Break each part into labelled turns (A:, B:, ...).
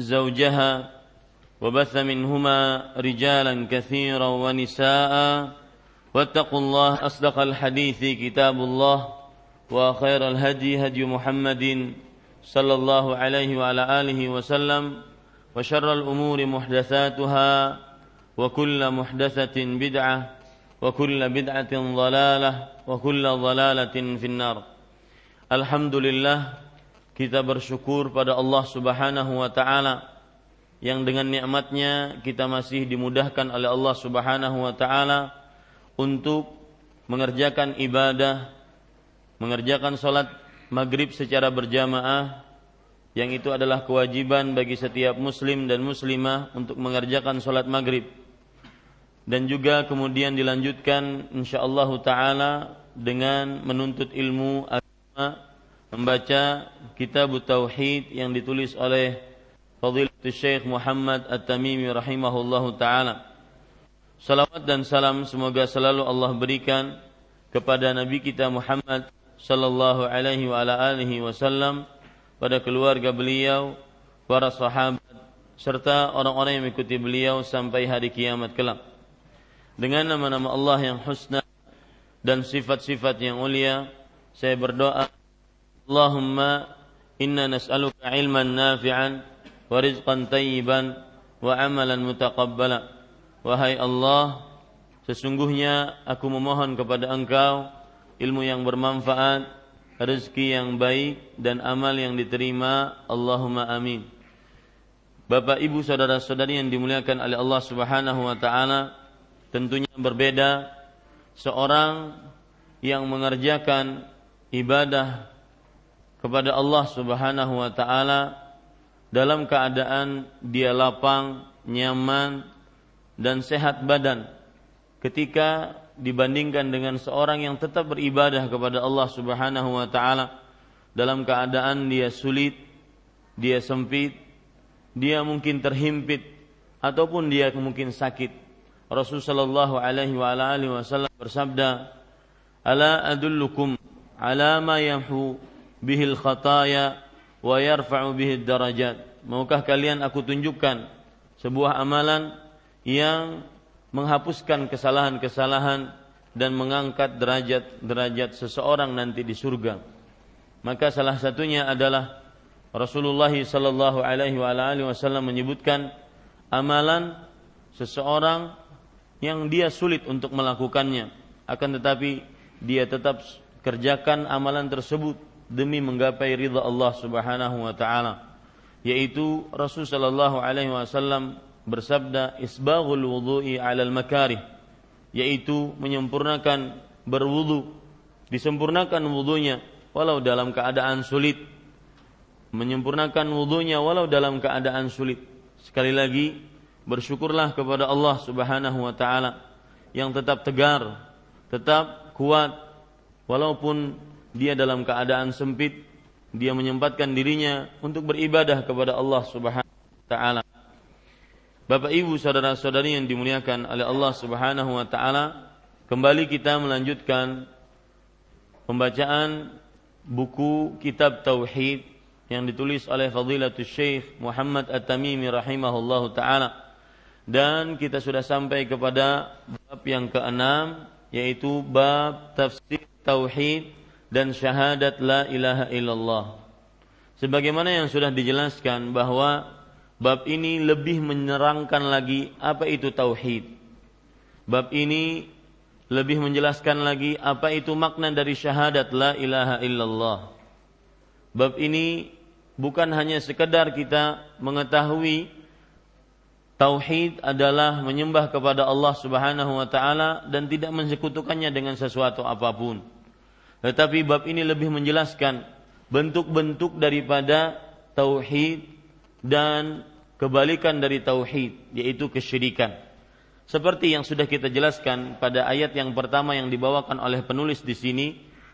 A: زوجها وبث منهما رجالا كثيرا ونساء واتقوا الله أصدق الحديث كتاب الله وخير الهدي هدي محمد صلى الله عليه وعلى آله وسلم وشر الأمور محدثاتها وكل محدثة بدعة وكل بدعة ضلالة وكل ضلالة في النار. الحمد لله kita bersyukur pada Allah Subhanahu wa taala yang dengan nikmatnya kita masih dimudahkan oleh Allah Subhanahu wa taala untuk mengerjakan ibadah mengerjakan salat maghrib secara berjamaah yang itu adalah kewajiban bagi setiap muslim dan muslimah untuk mengerjakan salat maghrib. Dan juga kemudian dilanjutkan insyaallah taala dengan menuntut ilmu agama membaca kitab tauhid yang ditulis oleh Fadilatul Syekh Muhammad At-Tamimi rahimahullahu taala. Salawat dan salam semoga selalu Allah berikan kepada nabi kita Muhammad sallallahu alaihi wa ala alihi wasallam pada keluarga beliau, para sahabat serta orang-orang yang mengikuti beliau sampai hari kiamat kelak. Dengan nama-nama Allah yang husna dan sifat-sifat yang mulia, saya berdoa Allahumma inna نسألك علما نافعا ورزقا طيبا وعملا wa وهي الله Wahai Allah, sesungguhnya aku memohon kepada Engkau ilmu yang bermanfaat, rezeki yang baik dan amal yang diterima. Allahumma amin. Bapak, Ibu, saudara-saudari yang dimuliakan oleh Allah Subhanahu wa taala, tentunya berbeda seorang yang mengerjakan ibadah kepada Allah Subhanahu wa taala dalam keadaan dia lapang, nyaman dan sehat badan ketika dibandingkan dengan seorang yang tetap beribadah kepada Allah Subhanahu wa taala dalam keadaan dia sulit, dia sempit, dia mungkin terhimpit ataupun dia mungkin sakit. Rasulullah sallallahu bersabda, "Ala adullukum ala ma yamhu bihil khataya wa yarfa'u bihid darajat. Maukah kalian aku tunjukkan sebuah amalan yang menghapuskan kesalahan-kesalahan dan mengangkat derajat-derajat seseorang nanti di surga. Maka salah satunya adalah Rasulullah sallallahu alaihi wasallam menyebutkan amalan seseorang yang dia sulit untuk melakukannya akan tetapi dia tetap kerjakan amalan tersebut demi menggapai ridha Allah Subhanahu wa taala yaitu Rasul sallallahu alaihi wasallam bersabda isbaghul wudu'i 'alal makarih yaitu menyempurnakan berwudu disempurnakan wudunya walau dalam keadaan sulit menyempurnakan wudunya walau dalam keadaan sulit. Sekali lagi bersyukurlah kepada Allah Subhanahu wa taala yang tetap tegar tetap kuat walaupun dia dalam keadaan sempit, dia menyempatkan dirinya untuk beribadah kepada Allah Subhanahu wa taala. Bapak Ibu saudara-saudari yang dimuliakan oleh Allah Subhanahu wa taala, kembali kita melanjutkan pembacaan buku kitab tauhid yang ditulis oleh Fadilatul Syekh Muhammad At-Tamimi rahimahullahu taala. Dan kita sudah sampai kepada bab yang keenam yaitu bab tafsir tauhid dan syahadat la ilaha illallah. Sebagaimana yang sudah dijelaskan bahwa bab ini lebih menerangkan lagi apa itu tauhid. Bab ini lebih menjelaskan lagi apa itu makna dari syahadat la ilaha illallah. Bab ini bukan hanya sekedar kita mengetahui tauhid adalah menyembah kepada Allah Subhanahu wa taala dan tidak mensekutukannya dengan sesuatu apa pun tetapi bab ini lebih menjelaskan bentuk-bentuk daripada tauhid dan kebalikan dari tauhid yaitu kesyirikan. Seperti yang sudah kita jelaskan pada ayat yang pertama yang dibawakan oleh penulis di sini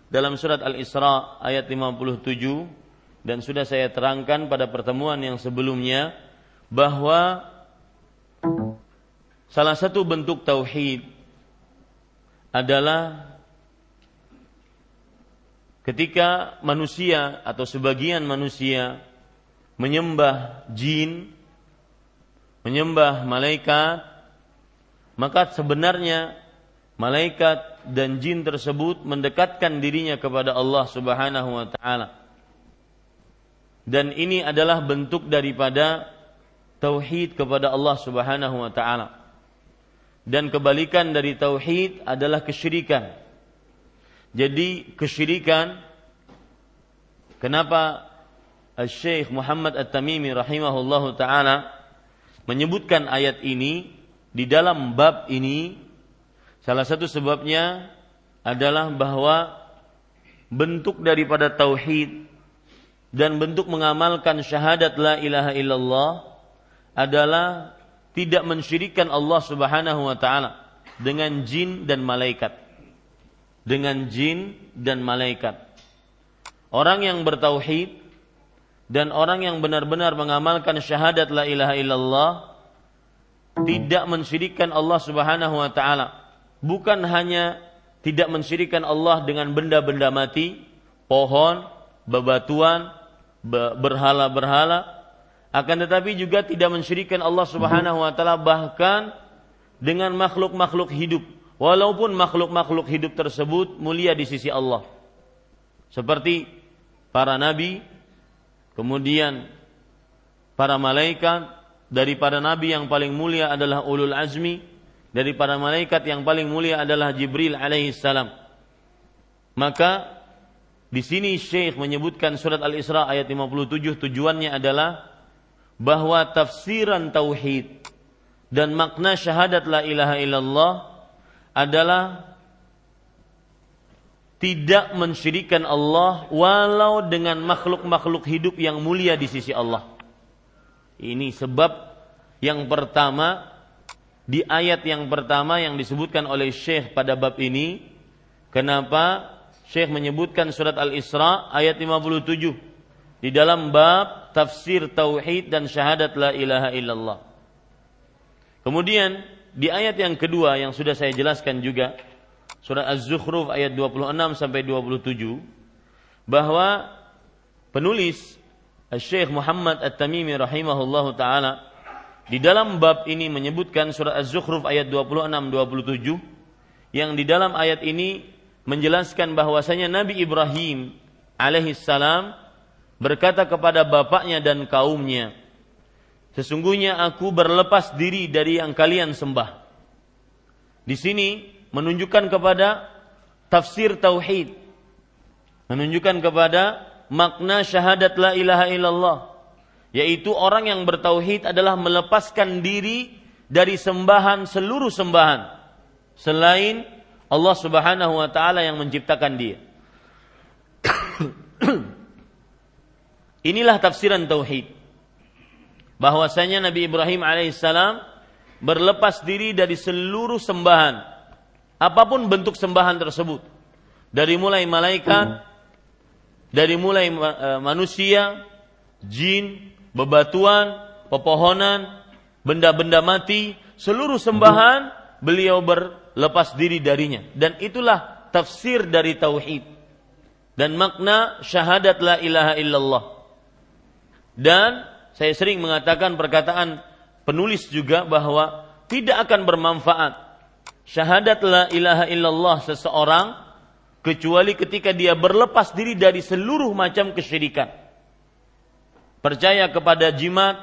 A: dalam surat Al-Isra ayat 57 dan sudah saya terangkan pada pertemuan yang sebelumnya bahwa salah satu bentuk tauhid adalah ketika manusia atau sebagian manusia menyembah jin, menyembah malaikat, maka sebenarnya malaikat dan jin tersebut mendekatkan dirinya kepada Allah Subhanahu wa taala. Dan ini adalah bentuk daripada tauhid kepada Allah Subhanahu wa taala. Dan kebalikan dari tauhid adalah kesyirikan. Jadi kesyirikan kenapa Syekh Muhammad At-Tamimi rahimahullahu taala menyebutkan ayat ini di dalam bab ini salah satu sebabnya adalah bahwa bentuk daripada tauhid dan bentuk mengamalkan syahadat la ilaha illallah adalah tidak mensyirikan Allah Subhanahu wa taala dengan jin dan malaikat. Dengan jin dan malaikat. Orang yang bertauhid dan orang yang benar-benar mengamalkan syahadat la ilaha illallah tidak mensyirikan Allah Subhanahu wa taala. Bukan hanya tidak mensyirikan Allah dengan benda-benda mati, pohon, bebatuan, berhala-berhala, akan tetapi juga tidak mensyirikan Allah Subhanahu wa taala bahkan dengan makhluk-makhluk hidup, walaupun makhluk-makhluk hidup tersebut mulia di sisi Allah. Seperti para nabi, kemudian para malaikat, dari para nabi yang paling mulia adalah ulul azmi, dari para malaikat yang paling mulia adalah Jibril alaihi salam. Maka di sini Syekh menyebutkan surat Al-Isra ayat 57 tujuannya adalah bahwa tafsiran tauhid dan makna syahadat la ilaha illallah adalah tidak mensyirikan Allah walau dengan makhluk-makhluk hidup yang mulia di sisi Allah. Ini sebab yang pertama di ayat yang pertama yang disebutkan oleh Syekh pada bab ini kenapa Syekh menyebutkan surat Al-Isra ayat 57 di dalam bab tafsir tauhid dan syahadat la ilaha illallah. Kemudian di ayat yang kedua yang sudah saya jelaskan juga surat Az-Zukhruf ayat 26 sampai 27 bahwa penulis Syekh Muhammad At-Tamimi rahimahullahu taala di dalam bab ini menyebutkan surat Az-Zukhruf ayat 26 27 yang di dalam ayat ini menjelaskan bahwasanya Nabi Ibrahim alaihissalam berkata kepada bapaknya dan kaumnya Sesungguhnya aku berlepas diri dari yang kalian sembah. Di sini menunjukkan kepada tafsir tauhid. Menunjukkan kepada makna syahadat la ilaha illallah yaitu orang yang bertauhid adalah melepaskan diri dari sembahan seluruh sembahan selain Allah Subhanahu wa taala yang menciptakan dia. Inilah tafsiran tauhid. Bahwasanya Nabi Ibrahim alaihissalam berlepas diri dari seluruh sembahan apa pun bentuk sembahan tersebut. Dari mulai malaikat, dari mulai uh, manusia, jin, bebatuan, pepohonan, benda-benda mati, seluruh sembahan beliau berlepas diri darinya dan itulah tafsir dari tauhid dan makna syahadat la ilaha illallah. Dan saya sering mengatakan perkataan penulis juga bahwa tidak akan bermanfaat syahadat la ilaha illallah seseorang kecuali ketika dia berlepas diri dari seluruh macam kesyirikan. Percaya kepada jimat,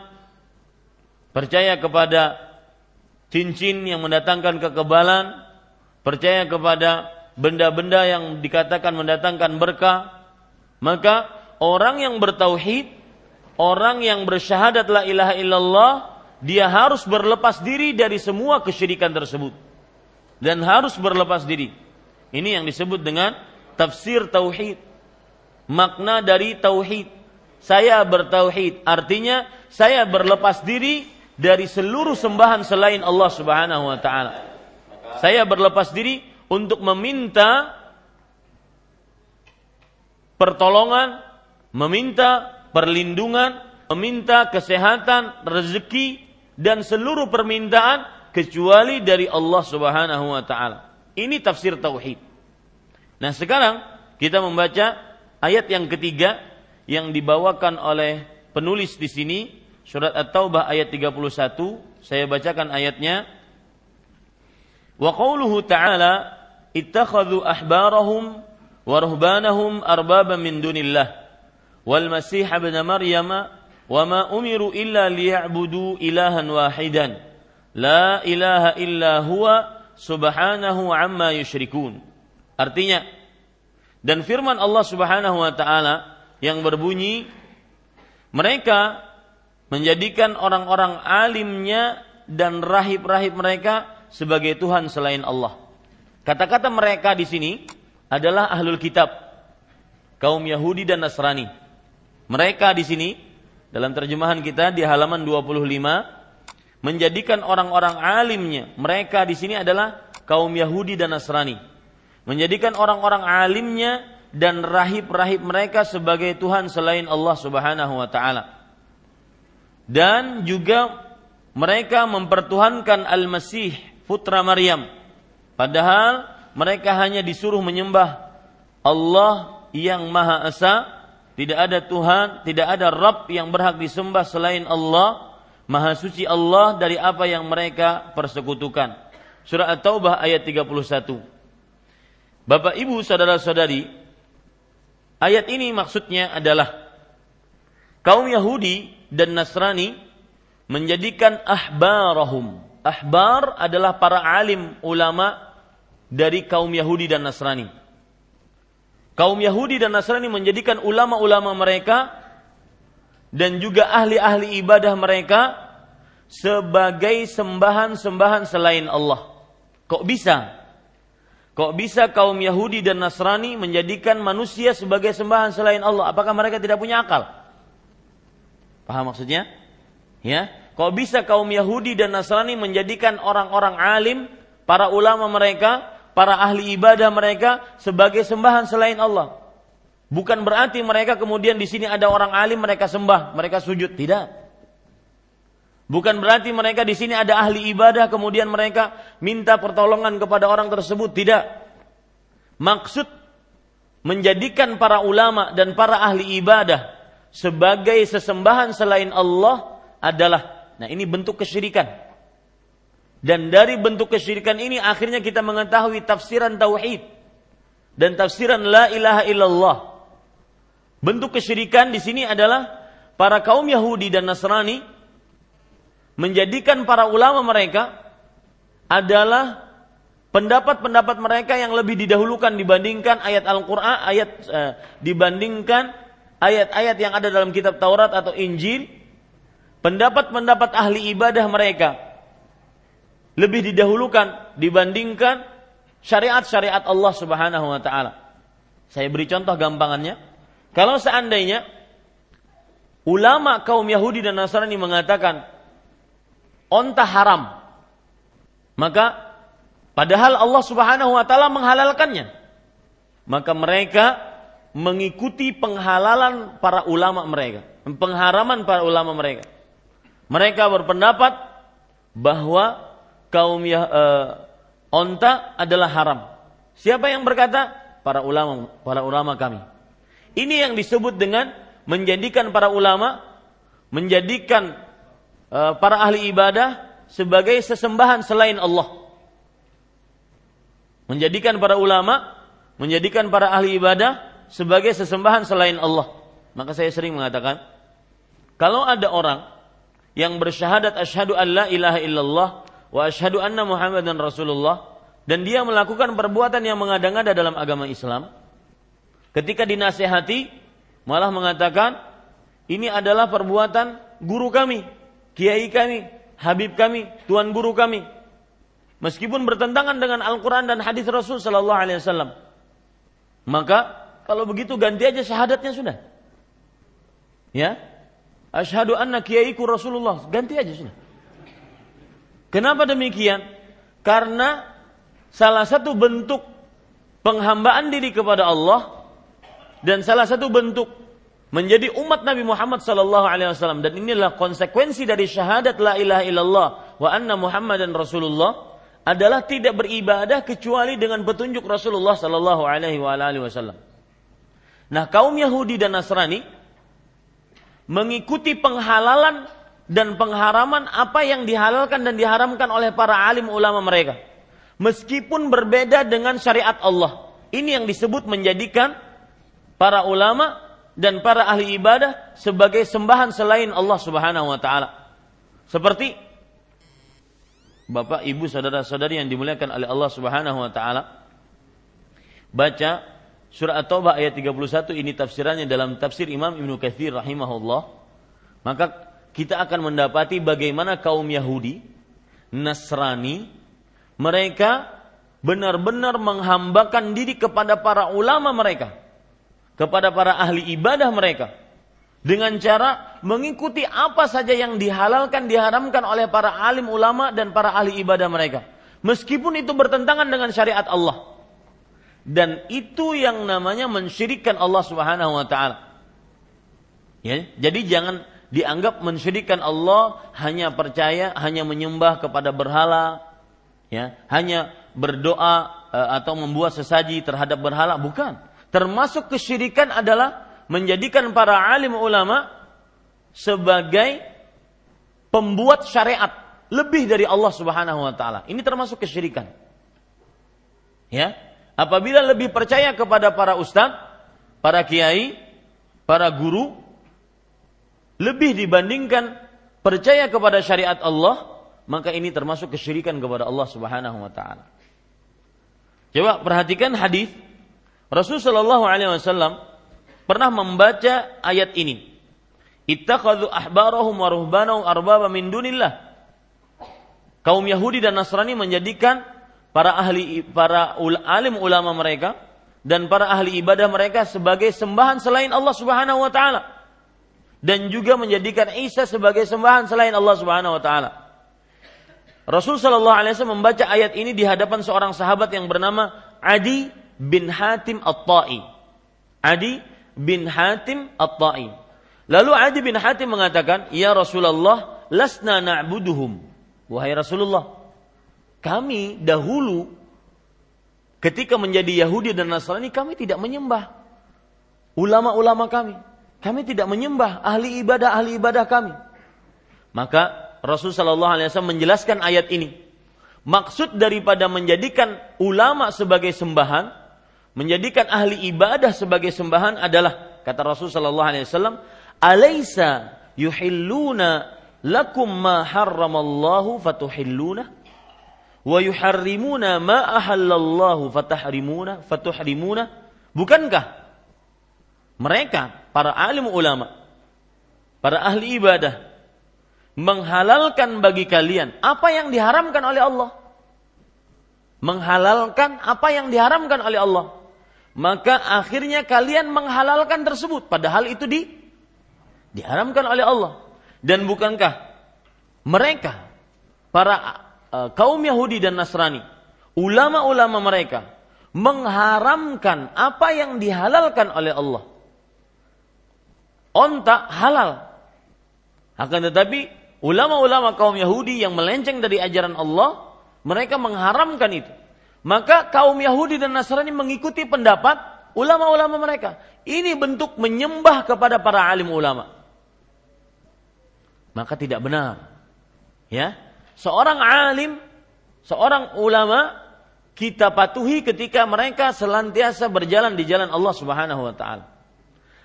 A: percaya kepada cincin yang mendatangkan kekebalan, percaya kepada benda-benda yang dikatakan mendatangkan berkah, maka orang yang bertauhid, orang yang bersyahadat la ilaha illallah, dia harus berlepas diri dari semua kesyirikan tersebut dan harus berlepas diri ini yang disebut dengan tafsir tauhid. Makna dari tauhid. Saya bertauhid artinya saya berlepas diri dari seluruh sembahan selain Allah Subhanahu wa taala. Saya berlepas diri untuk meminta pertolongan, meminta perlindungan, meminta kesehatan, rezeki dan seluruh permintaan kecuali dari Allah Subhanahu wa taala. Ini tafsir tauhid. Nah, sekarang kita membaca ayat yang ketiga yang dibawakan oleh penulis di sini surat At-Taubah ayat 31 saya bacakan ayatnya wa qauluhu ta'ala ittakhadhu ahbarahum wa ruhbanahum arbaban min dunillah wal masih ibn maryam wa ma umiru illa liya'budu ilahan wahidan la ilaha illa huwa subhanahu artinya dan firman Allah Subhanahu wa taala yang berbunyi mereka menjadikan orang-orang alimnya dan rahib-rahib mereka sebagai Tuhan selain Allah. Kata-kata mereka di sini adalah ahlul kitab, kaum Yahudi dan Nasrani. Mereka di sini dalam terjemahan kita di halaman 25 menjadikan orang-orang alimnya. Mereka di sini adalah kaum Yahudi dan Nasrani. Menjadikan orang-orang alimnya dan rahib-rahib mereka sebagai Tuhan selain Allah Subhanahu wa taala. Dan juga mereka mempertuhankan Al-Masih putra Maryam. Padahal mereka hanya disuruh menyembah Allah yang Maha Esa, tidak ada Tuhan, tidak ada Rabb yang berhak disembah selain Allah. Maha suci Allah dari apa yang mereka persekutukan. Surah At-Taubah ayat 31. Bapak Ibu saudara-saudari, Ayat ini maksudnya adalah kaum Yahudi dan Nasrani menjadikan ahbarahum. Ahbar adalah para alim ulama dari kaum Yahudi dan Nasrani. Kaum Yahudi dan Nasrani menjadikan ulama-ulama mereka dan juga ahli-ahli ibadah mereka sebagai sembahan-sembahan selain Allah. Kok bisa? Kok bisa kaum Yahudi dan Nasrani menjadikan manusia sebagai sembahan selain Allah? Apakah mereka tidak punya akal? Paham maksudnya? Ya. Kok bisa kaum Yahudi dan Nasrani menjadikan orang-orang alim, para ulama mereka, para ahli ibadah mereka sebagai sembahan selain Allah? Bukan berarti mereka kemudian di sini ada orang alim mereka sembah, mereka sujud, tidak. Bukan berarti mereka di sini ada ahli ibadah kemudian mereka minta pertolongan kepada orang tersebut, tidak. Maksud menjadikan para ulama dan para ahli ibadah sebagai sesembahan selain Allah adalah nah ini bentuk kesyirikan. Dan dari bentuk kesyirikan ini akhirnya kita mengetahui tafsiran tauhid dan tafsiran la ilaha illallah. Bentuk kesyirikan di sini adalah para kaum Yahudi dan Nasrani menjadikan para ulama mereka adalah pendapat-pendapat mereka yang lebih didahulukan dibandingkan ayat Al-Qur'an, ayat eh, dibandingkan ayat-ayat yang ada dalam kitab Taurat atau Injil, pendapat-pendapat ahli ibadah mereka lebih didahulukan dibandingkan syariat-syariat Allah Subhanahu wa taala. Saya beri contoh gampangannya. Kalau seandainya ulama kaum Yahudi dan Nasrani mengatakan onta haram. Maka padahal Allah Subhanahu wa taala menghalalkannya. Maka mereka mengikuti penghalalan para ulama mereka, pengharaman para ulama mereka. Mereka berpendapat bahwa kaum ya, uh, onta adalah haram. Siapa yang berkata? Para ulama, para ulama kami. Ini yang disebut dengan menjadikan para ulama menjadikan Eh, para ahli ibadah sebagai sesembahan selain Allah. Menjadikan para ulama, menjadikan para ahli ibadah sebagai sesembahan selain Allah. Maka saya sering mengatakan, kalau ada orang yang bersyahadat asyhadu an la ilaha illallah wa asyhadu anna muhammadan rasulullah dan dia melakukan perbuatan yang mengada-ngada dalam agama Islam, ketika dinasehati malah mengatakan ini adalah perbuatan guru kami, kiai kami, habib kami, tuan guru kami. Meskipun bertentangan dengan Al-Quran dan hadis Rasul Sallallahu Alaihi Wasallam. Maka kalau begitu ganti aja syahadatnya sudah. Ya, Ashadu anna kiaiku Rasulullah. Ganti aja sudah. Kenapa demikian? Karena salah satu bentuk penghambaan diri kepada Allah dan salah satu bentuk menjadi umat Nabi Muhammad sallallahu alaihi wasallam dan inilah konsekuensi dari syahadat la ilaha illallah wa anna Muhammadan Rasulullah adalah tidak beribadah kecuali dengan petunjuk Rasulullah sallallahu alaihi wasallam. Nah, kaum Yahudi dan Nasrani mengikuti penghalalan dan pengharaman apa yang dihalalkan dan diharamkan oleh para alim ulama mereka. Meskipun berbeda dengan syariat Allah. Ini yang disebut menjadikan para ulama dan para ahli ibadah sebagai sembahan selain Allah Subhanahu wa taala. Seperti Bapak, Ibu, saudara-saudari yang dimuliakan oleh Allah Subhanahu wa taala. Baca surah At-Taubah ayat 31 ini tafsirannya dalam tafsir Imam Ibnu Katsir rahimahullah. Maka kita akan mendapati bagaimana kaum Yahudi, Nasrani, mereka benar-benar menghambakan diri kepada para ulama mereka, kepada para ahli ibadah mereka, dengan cara mengikuti apa saja yang dihalalkan, diharamkan oleh para alim ulama dan para ahli ibadah mereka. Meskipun itu bertentangan dengan syariat Allah. Dan itu yang namanya mensyirikkan Allah Subhanahu wa taala. Ya, jadi jangan dianggap mensyirikan Allah hanya percaya, hanya menyembah kepada berhala, ya, hanya berdoa e, atau membuat sesaji terhadap berhala, bukan. Termasuk kesyirikan adalah menjadikan para alim ulama sebagai pembuat syariat lebih dari Allah Subhanahu wa taala. Ini termasuk kesyirikan. Ya. Apabila lebih percaya kepada para ustadz, para kiai, para guru, lebih dibandingkan percaya kepada syariat Allah, maka ini termasuk kesyirikan kepada Allah Subhanahu wa taala. Coba perhatikan hadis Rasul sallallahu alaihi wasallam pernah membaca ayat ini. Ittakhadhu ahbarahum wa ruhbanahum arbaba min dunillah. Kaum Yahudi dan Nasrani menjadikan para ahli para alim ulama mereka dan para ahli ibadah mereka sebagai sembahan selain Allah Subhanahu wa taala dan juga menjadikan Isa sebagai sembahan selain Allah Subhanahu wa taala. Rasul sallallahu alaihi wasallam membaca ayat ini di hadapan seorang sahabat yang bernama Adi bin Hatim At-Ta'i. Adi bin Hatim At-Ta'i. Lalu Adi bin Hatim mengatakan, "Ya Rasulullah, lasna na'buduhum." Wahai Rasulullah, kami dahulu ketika menjadi Yahudi dan Nasrani kami tidak menyembah ulama-ulama kami. Kami tidak menyembah ahli ibadah ahli ibadah kami. Maka Rasul Shallallahu Alaihi Wasallam menjelaskan ayat ini. Maksud daripada menjadikan ulama sebagai sembahan, menjadikan ahli ibadah sebagai sembahan adalah kata Rasul Shallallahu Alaihi Wasallam, "Alaisa yuhilluna lakum ma harramallahu fatuhilluna wa yuharrimuna ma ahallallahu fatahrimuna fatuhrimuna." Bukankah mereka, para alim ulama, para ahli ibadah, menghalalkan bagi kalian apa yang diharamkan oleh Allah. Menghalalkan apa yang diharamkan oleh Allah. Maka akhirnya kalian menghalalkan tersebut. Padahal itu di, diharamkan oleh Allah. Dan bukankah mereka, para uh, kaum Yahudi dan Nasrani, ulama-ulama mereka, mengharamkan apa yang dihalalkan oleh Allah onta halal. Akan tetapi ulama-ulama kaum Yahudi yang melenceng dari ajaran Allah, mereka mengharamkan itu. Maka kaum Yahudi dan Nasrani mengikuti pendapat ulama-ulama mereka. Ini bentuk menyembah kepada para alim ulama. Maka tidak benar. Ya, seorang alim, seorang ulama kita patuhi ketika mereka selantiasa berjalan di jalan Allah Subhanahu wa taala.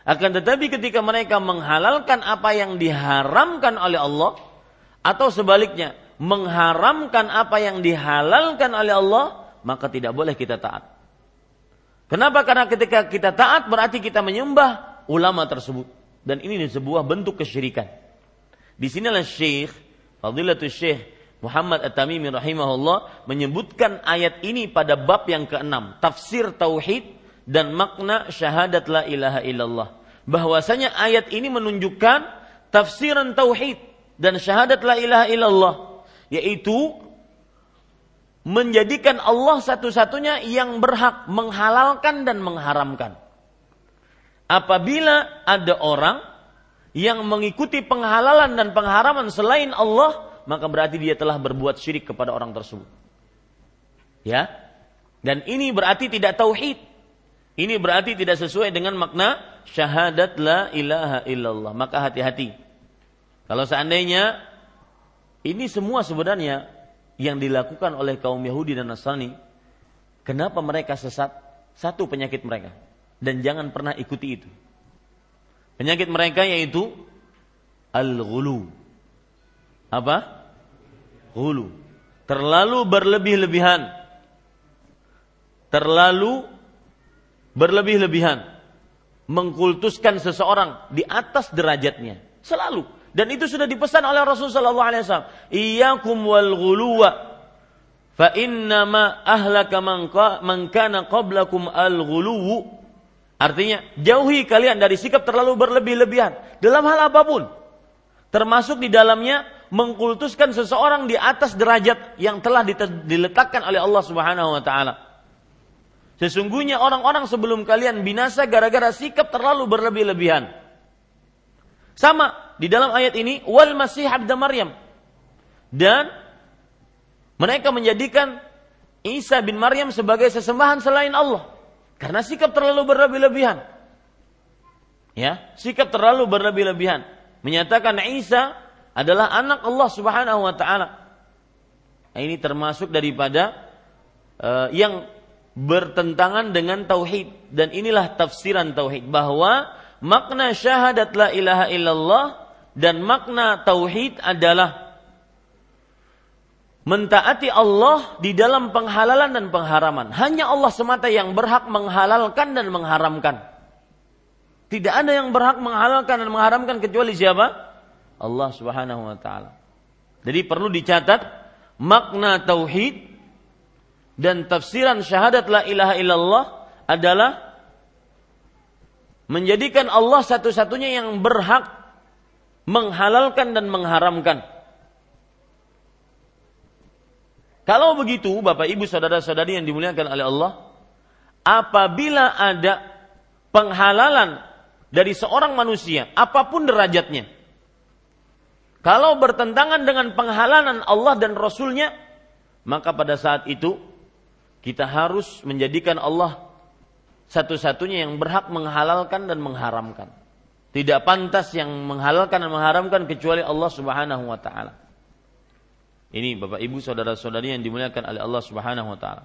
A: Akan tetapi ketika mereka menghalalkan apa yang diharamkan oleh Allah atau sebaliknya mengharamkan apa yang dihalalkan oleh Allah, maka tidak boleh kita taat. Kenapa? Karena ketika kita taat berarti kita menyembah ulama tersebut dan ini sebuah bentuk kesyirikan. Di sinilah Syekh Fadilatul Syekh Muhammad At-Tamimi rahimahullah menyebutkan ayat ini pada bab yang keenam, tafsir tauhid dan makna syahadat la ilaha illallah bahwasanya ayat ini menunjukkan tafsiran tauhid dan syahadat la ilaha illallah yaitu menjadikan Allah satu-satunya yang berhak menghalalkan dan mengharamkan. Apabila ada orang yang mengikuti penghalalan dan pengharaman selain Allah, maka berarti dia telah berbuat syirik kepada orang tersebut. Ya. Dan ini berarti tidak tauhid. Ini berarti tidak sesuai dengan makna syahadat la ilaha illallah. Maka hati-hati. Kalau seandainya ini semua sebenarnya yang dilakukan oleh kaum Yahudi dan Nasrani, kenapa mereka sesat? Satu penyakit mereka. Dan jangan pernah ikuti itu. Penyakit mereka yaitu al-ghulu. Apa? Ghulu. Terlalu berlebih-lebihan. Terlalu berlebih-lebihan. Mengkultuskan seseorang di atas derajatnya. Selalu. Dan itu sudah dipesan oleh Rasulullah SAW. Iyakum wal ghuluwa. Fa innama ahlaka man kana qablakum al ghuluwu. Artinya, jauhi kalian dari sikap terlalu berlebih-lebihan. Dalam hal apa pun. Termasuk di dalamnya mengkultuskan seseorang di atas derajat yang telah diletakkan oleh Allah Subhanahu wa taala. Sesungguhnya orang-orang sebelum kalian binasa gara-gara sikap terlalu berlebih-lebihan. Sama di dalam ayat ini wal masih abda Maryam. Dan mereka menjadikan Isa bin Maryam sebagai sesembahan selain Allah karena sikap terlalu berlebih-lebihan. Ya, sikap terlalu berlebih-lebihan menyatakan Isa adalah anak Allah Subhanahu wa taala. Nah, ini termasuk daripada uh, yang bertentangan dengan tauhid dan inilah tafsiran tauhid bahwa makna syahadat la ilaha illallah dan makna tauhid adalah mentaati Allah di dalam penghalalan dan pengharaman. Hanya Allah semata yang berhak menghalalkan dan mengharamkan. Tidak ada yang berhak menghalalkan dan mengharamkan kecuali siapa? Allah Subhanahu wa taala. Jadi perlu dicatat makna tauhid dan tafsiran syahadat la ilaha illallah adalah menjadikan Allah satu-satunya yang berhak menghalalkan dan mengharamkan. Kalau begitu, Bapak Ibu saudara-saudari yang dimuliakan oleh Allah, apabila ada penghalalan dari seorang manusia, apa pun derajatnya, kalau bertentangan dengan penghalalan Allah dan Rasulnya, maka pada saat itu kita harus menjadikan Allah satu-satunya yang berhak menghalalkan dan mengharamkan. Tidak pantas yang menghalalkan dan mengharamkan kecuali Allah Subhanahu wa taala. Ini Bapak Ibu saudara-saudari yang dimuliakan oleh Allah Subhanahu wa taala.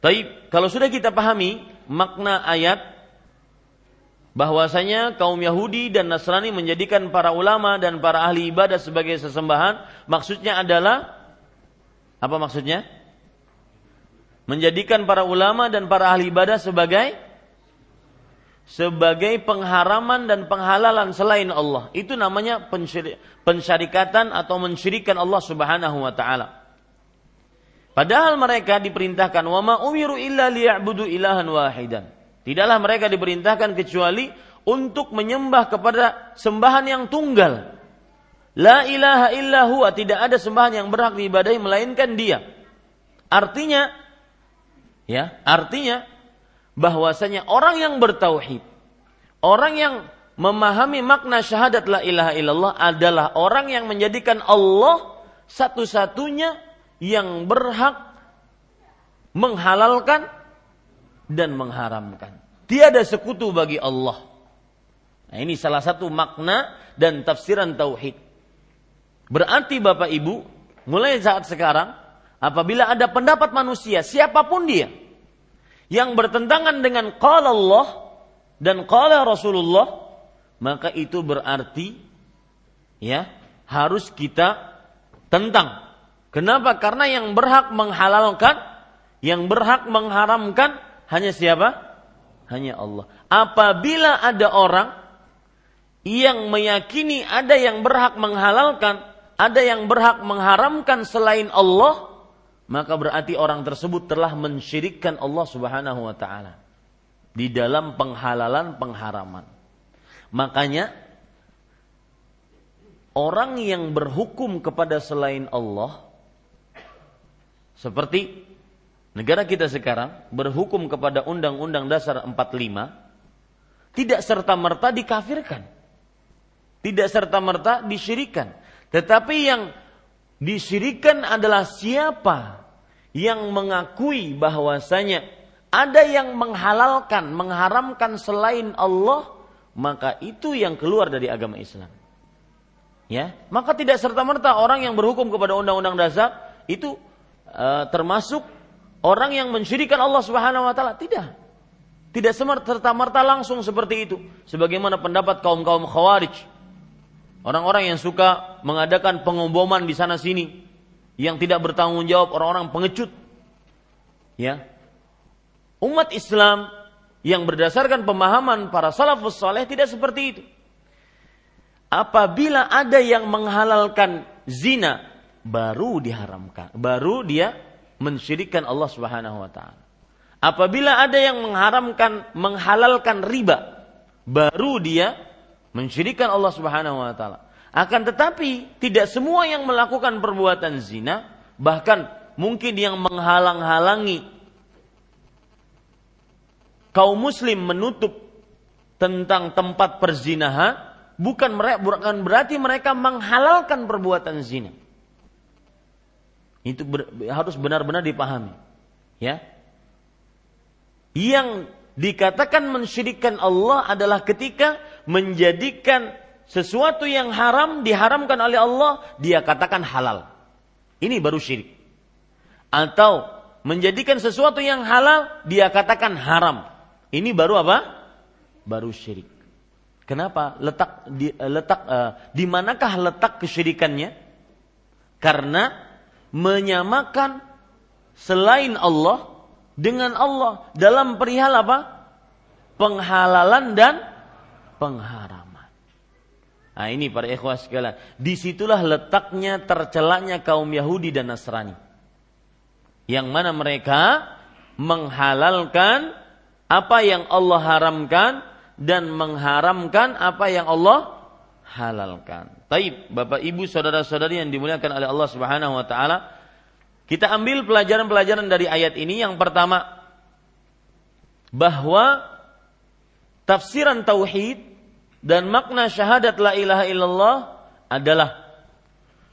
A: Taib, kalau sudah kita pahami makna ayat bahwasanya kaum Yahudi dan Nasrani menjadikan para ulama dan para ahli ibadah sebagai sesembahan, maksudnya adalah apa maksudnya? Menjadikan para ulama dan para ahli ibadah sebagai sebagai pengharaman dan penghalalan selain Allah. Itu namanya pensyarikatan atau mensyirikan Allah Subhanahu wa taala. Padahal mereka diperintahkan wa ma umiru illa liya'budu ilahan wahidan. Tidaklah mereka diperintahkan kecuali untuk menyembah kepada sembahan yang tunggal. La ilaha illa tidak ada sembahan yang berhak diibadahi melainkan Dia. Artinya Ya, artinya bahwasanya orang yang bertauhid, orang yang memahami makna syahadat la ilaha illallah adalah orang yang menjadikan Allah satu-satunya yang berhak menghalalkan dan mengharamkan. Tiada sekutu bagi Allah. Nah, ini salah satu makna dan tafsiran tauhid. Berarti Bapak Ibu, mulai saat sekarang Apabila ada pendapat manusia, siapa pun dia, yang bertentangan dengan qala Allah dan qala Rasulullah, maka itu berarti ya harus kita tentang. Kenapa? Karena yang berhak menghalalkan, yang berhak mengharamkan hanya siapa? Hanya Allah. Apabila ada orang yang meyakini ada yang berhak menghalalkan, ada yang berhak mengharamkan selain Allah, maka berarti orang tersebut telah mensyirikkan Allah Subhanahu wa taala di dalam penghalalan pengharaman. Makanya orang yang berhukum kepada selain Allah seperti negara kita sekarang berhukum kepada Undang-Undang Dasar 45 tidak serta-merta dikafirkan. Tidak serta-merta disyirikan. Tetapi yang disyirikan adalah siapa yang mengakui bahwasanya ada yang menghalalkan, mengharamkan selain Allah, maka itu yang keluar dari agama Islam. Ya, maka tidak serta-merta orang yang berhukum kepada undang-undang dasar itu uh, termasuk orang yang mensyirikan Allah Subhanahu wa taala. Tidak. Tidak serta-merta langsung seperti itu. Sebagaimana pendapat kaum-kaum Khawarij. Orang-orang yang suka mengadakan pengeboman di sana sini yang tidak bertanggung jawab orang-orang pengecut. Ya, umat Islam yang berdasarkan pemahaman para salafus saleh tidak seperti itu. Apabila ada yang menghalalkan zina, baru diharamkan, baru dia mensyirikan Allah Subhanahu wa taala. Apabila ada yang mengharamkan menghalalkan riba, baru dia mensyirikan Allah Subhanahu wa taala. Akan tetapi tidak semua yang melakukan perbuatan zina, bahkan mungkin yang menghalang-halangi kaum muslim menutup tentang tempat perzinahan bukan mereka berarti mereka menghalalkan perbuatan zina. Itu ber, harus benar-benar dipahami. Ya. Yang dikatakan mensyirikkan Allah adalah ketika menjadikan sesuatu yang haram diharamkan oleh Allah dia katakan halal. Ini baru syirik. Atau menjadikan sesuatu yang halal dia katakan haram. Ini baru apa? Baru syirik. Kenapa? Letak di letak uh, di manakah letak kesyirikannya? Karena menyamakan selain Allah dengan Allah dalam perihal apa? Penghalalan dan pengharaman. Nah ini para ikhwah sekalian. Di situlah letaknya tercelaknya kaum Yahudi dan Nasrani. Yang mana mereka menghalalkan apa yang Allah haramkan dan mengharamkan apa yang Allah halalkan. Taib, Bapak Ibu, saudara-saudari yang dimuliakan oleh Allah Subhanahu wa taala, kita ambil pelajaran-pelajaran dari ayat ini. Yang pertama, bahwa tafsiran tauhid dan makna syahadat la ilaha illallah adalah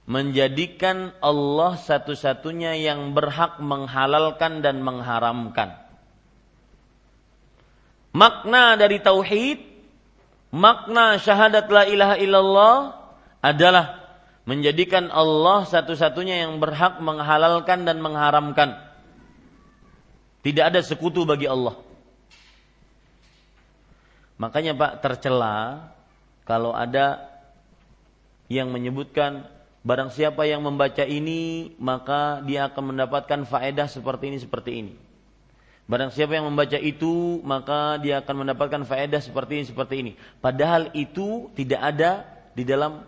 A: menjadikan Allah satu-satunya yang berhak menghalalkan dan mengharamkan makna dari tauhid, makna syahadat la ilaha illallah adalah menjadikan Allah satu-satunya yang berhak menghalalkan dan mengharamkan. Tidak ada sekutu bagi Allah. Makanya Pak tercela kalau ada yang menyebutkan barang siapa yang membaca ini maka dia akan mendapatkan faedah seperti ini seperti ini. Barang siapa yang membaca itu, maka dia akan mendapatkan faedah seperti ini, seperti ini. Padahal itu tidak ada di dalam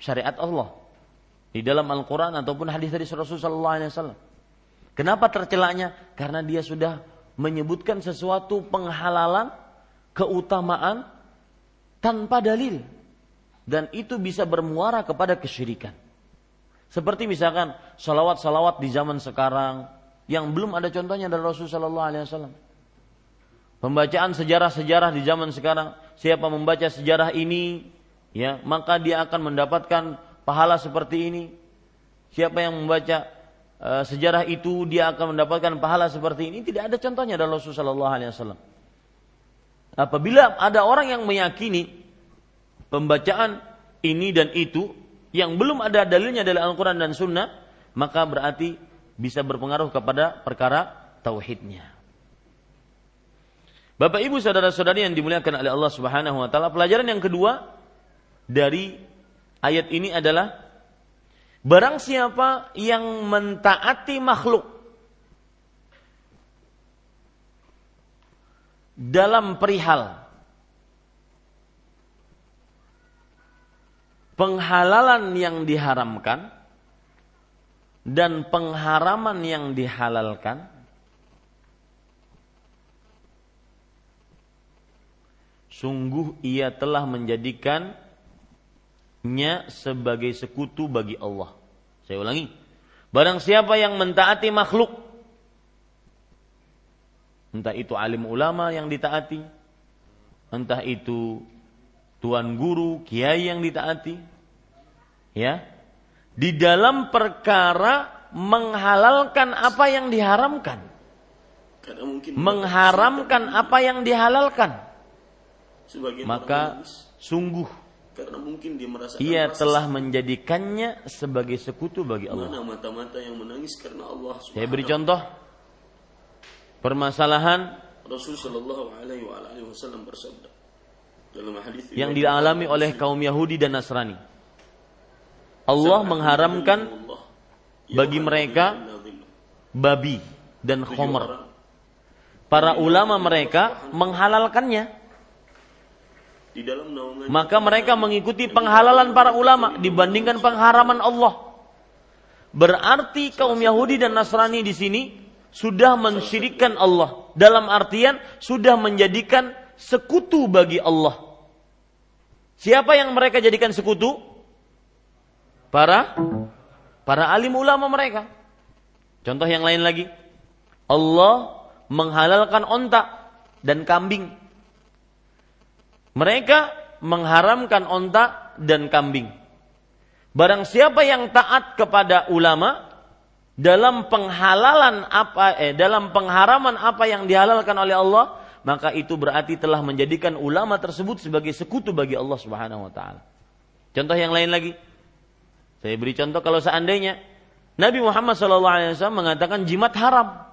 A: syariat Allah. Di dalam Al-Quran ataupun hadis dari Rasulullah SAW. Kenapa tercelanya? Karena dia sudah menyebutkan sesuatu penghalalan, keutamaan, tanpa dalil. Dan itu bisa bermuara kepada kesyirikan. Seperti misalkan salawat-salawat di zaman sekarang, yang belum ada contohnya dari Rasulullah Sallallahu Alaihi Wasallam. Pembacaan sejarah-sejarah di zaman sekarang, siapa membaca sejarah ini, ya maka dia akan mendapatkan pahala seperti ini. Siapa yang membaca uh, sejarah itu, dia akan mendapatkan pahala seperti ini. Tidak ada contohnya dari Rasulullah Sallallahu Alaihi Wasallam. Apabila ada orang yang meyakini pembacaan ini dan itu yang belum ada dalilnya dari Al-Quran dan Sunnah, maka berarti bisa berpengaruh kepada perkara tauhidnya. Bapak Ibu saudara-saudari yang dimuliakan oleh Allah Subhanahu wa taala, pelajaran yang kedua dari ayat ini adalah barang siapa yang mentaati makhluk dalam perihal penghalalan yang diharamkan dan pengharaman yang dihalalkan sungguh ia telah menjadikannya sebagai sekutu bagi Allah. Saya ulangi. Barang siapa yang mentaati makhluk entah itu alim ulama yang ditaati, entah itu tuan guru, kiai yang ditaati, ya, di dalam perkara menghalalkan apa yang diharamkan. mengharamkan apa yang dihalalkan, maka sungguh karena mungkin dia merasa ia telah menjadikannya sebagai sekutu bagi Allah. Mana mata-mata yang menangis karena Allah. Saya beri contoh permasalahan Rasul Shallallahu Alaihi Wasallam bersabda dalam hadis yang dialami oleh kaum Yahudi dan Nasrani. Allah mengharamkan bagi mereka babi dan khomer. Para ulama mereka menghalalkannya. Maka mereka mengikuti penghalalan para ulama dibandingkan pengharaman Allah. Berarti kaum Yahudi dan Nasrani di sini sudah mensyirikan Allah. Dalam artian sudah menjadikan sekutu bagi Allah. Siapa yang mereka jadikan sekutu? Para para alim ulama mereka. Contoh yang lain lagi. Allah menghalalkan onta dan kambing. Mereka mengharamkan onta dan kambing. Barang siapa yang taat kepada ulama dalam penghalalan apa eh dalam pengharaman apa yang dihalalkan oleh Allah, maka itu berarti telah menjadikan ulama tersebut sebagai sekutu bagi Allah Subhanahu wa taala. Contoh yang lain lagi. Saya beri contoh kalau seandainya Nabi Muhammad SAW mengatakan jimat haram.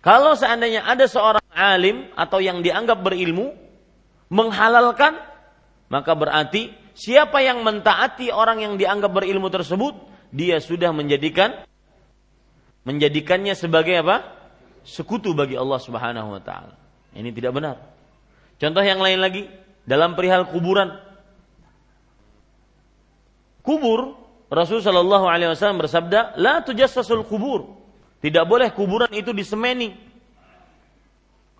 A: Kalau seandainya ada seorang alim atau yang dianggap berilmu menghalalkan, maka berarti siapa yang mentaati orang yang dianggap berilmu tersebut, dia sudah menjadikan menjadikannya sebagai apa? Sekutu bagi Allah Subhanahu wa taala. Ini tidak benar. Contoh yang lain lagi dalam perihal kuburan kubur Rasul Shallallahu Alaihi Wasallam bersabda, la tujassasul kubur. Tidak boleh kuburan itu disemeni.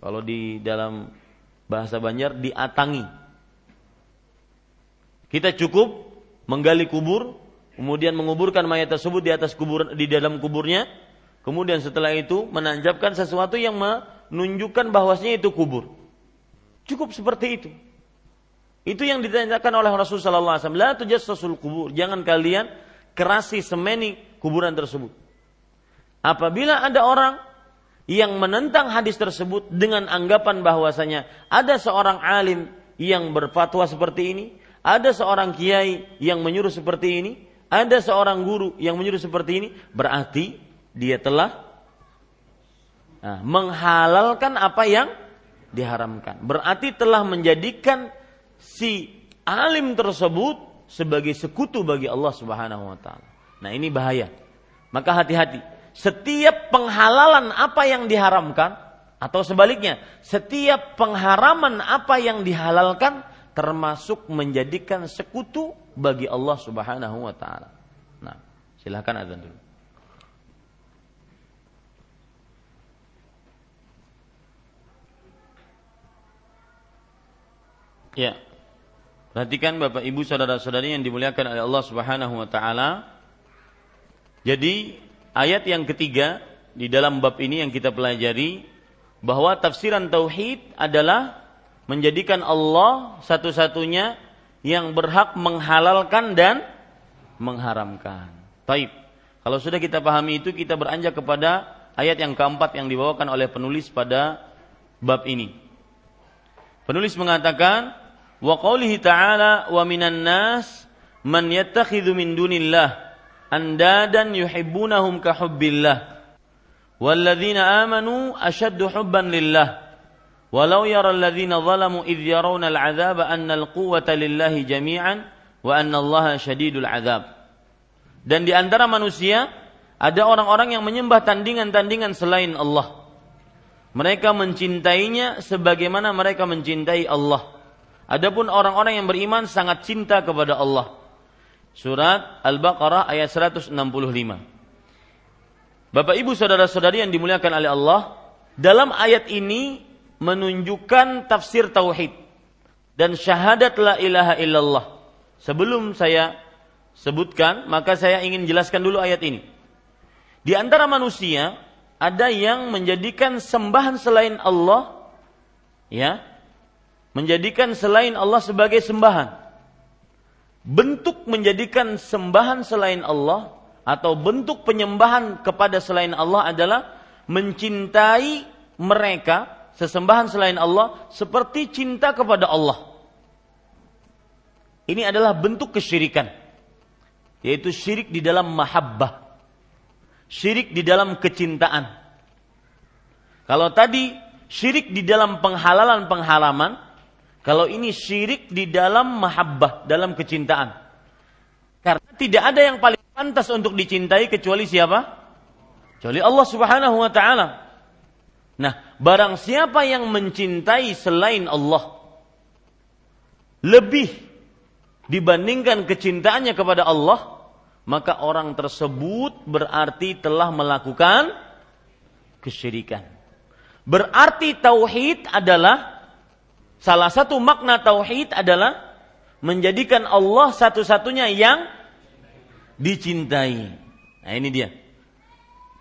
A: Kalau di dalam bahasa Banjar diatangi. Kita cukup menggali kubur, kemudian menguburkan mayat tersebut di atas kubur di dalam kuburnya, kemudian setelah itu menanjapkan sesuatu yang menunjukkan bahwasanya itu kubur. Cukup seperti itu. Itu yang ditanyakan oleh Rasulullah sallallahu alaihi wasallam, la kubur. Jangan kalian kerasi semeni kuburan tersebut. Apabila ada orang yang menentang hadis tersebut dengan anggapan bahwasanya ada seorang alim yang berfatwa seperti ini, ada seorang kiai yang menyuruh seperti ini, ada seorang guru yang menyuruh seperti ini, berarti dia telah nah, menghalalkan apa yang diharamkan. Berarti telah menjadikan si alim tersebut sebagai sekutu bagi Allah Subhanahu wa taala. Nah, ini bahaya. Maka hati-hati. Setiap penghalalan apa yang diharamkan atau sebaliknya, setiap pengharaman apa yang dihalalkan termasuk menjadikan sekutu bagi Allah Subhanahu wa taala. Nah, silahkan azan dulu. Ya. Perhatikan Bapak Ibu saudara-saudari yang dimuliakan oleh Allah Subhanahu wa taala. Jadi ayat yang ketiga di dalam bab ini yang kita pelajari bahwa tafsiran tauhid adalah menjadikan Allah satu-satunya yang berhak menghalalkan dan mengharamkan. Taib. Kalau sudah kita pahami itu kita beranjak kepada ayat yang keempat yang dibawakan oleh penulis pada bab ini. Penulis mengatakan wa qawlihi ta'ala wa minan nas man yattakhidhu min dunillah andadan yuhibbunahum ka hubbillah walladzina amanu ashaddu hubban lillah walau yara alladhina zalamu idh yarawna al'adzaba anna al-quwwata lillahi jami'an wa anna allaha syadidul adzab dan di antara manusia ada orang-orang yang menyembah tandingan-tandingan selain Allah mereka mencintainya sebagaimana mereka mencintai Allah Adapun orang-orang yang beriman sangat cinta kepada Allah. Surat Al-Baqarah ayat 165. Bapak Ibu saudara-saudari yang dimuliakan oleh Allah, dalam ayat ini menunjukkan tafsir tauhid dan syahadat la ilaha illallah. Sebelum saya sebutkan, maka saya ingin jelaskan dulu ayat ini. Di antara manusia ada yang menjadikan sembahan selain Allah ya menjadikan selain Allah sebagai sembahan. Bentuk menjadikan sembahan selain Allah atau bentuk penyembahan kepada selain Allah adalah mencintai mereka sesembahan selain Allah seperti cinta kepada Allah. Ini adalah bentuk kesyirikan. Yaitu syirik di dalam mahabbah. Syirik di dalam kecintaan. Kalau tadi syirik di dalam penghalalan-penghalaman, kalau ini syirik di dalam mahabbah, dalam kecintaan. Karena tidak ada yang paling pantas untuk dicintai kecuali siapa? Kecuali Allah Subhanahu wa taala. Nah, barang siapa yang mencintai selain Allah lebih dibandingkan kecintaannya kepada Allah, maka orang tersebut berarti telah melakukan kesyirikan. Berarti tauhid adalah salah satu makna tauhid adalah menjadikan Allah satu-satunya yang dicintai. Nah, ini dia.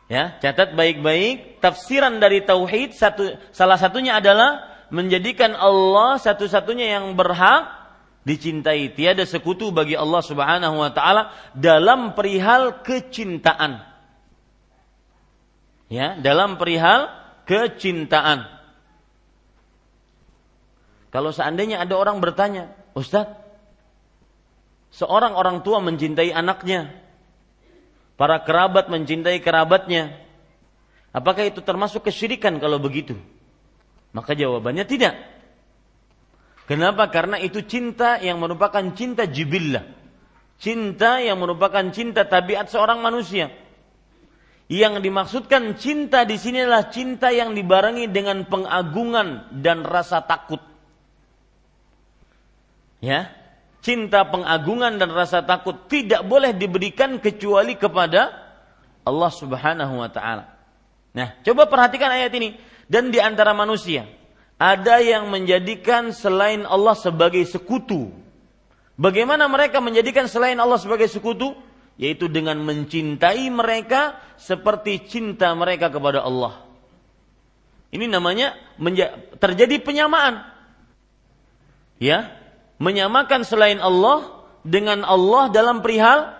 A: Ya, catat baik-baik tafsiran dari tauhid satu salah satunya adalah menjadikan Allah satu-satunya yang berhak dicintai. Tiada sekutu bagi Allah Subhanahu wa taala dalam perihal kecintaan. Ya, dalam perihal kecintaan. Kalau seandainya ada orang bertanya, "Ustaz, seorang orang tua mencintai anaknya, para kerabat mencintai kerabatnya. Apakah itu termasuk kesyirikan kalau begitu? Maka jawabannya tidak. Kenapa? Karena itu cinta yang merupakan cinta jibillah. Cinta yang merupakan cinta tabiat seorang manusia. Yang dimaksudkan cinta di sini adalah cinta yang dibarengi dengan pengagungan dan rasa takut. Ya, cinta pengagungan dan rasa takut tidak boleh diberikan kecuali kepada Allah Subhanahu wa taala. Nah, coba perhatikan ayat ini dan di antara manusia ada yang menjadikan selain Allah sebagai sekutu. Bagaimana mereka menjadikan selain Allah sebagai sekutu? Yaitu dengan mencintai mereka seperti cinta mereka kepada Allah. Ini namanya terjadi penyamaan. Ya, menyamakan selain Allah dengan Allah dalam perihal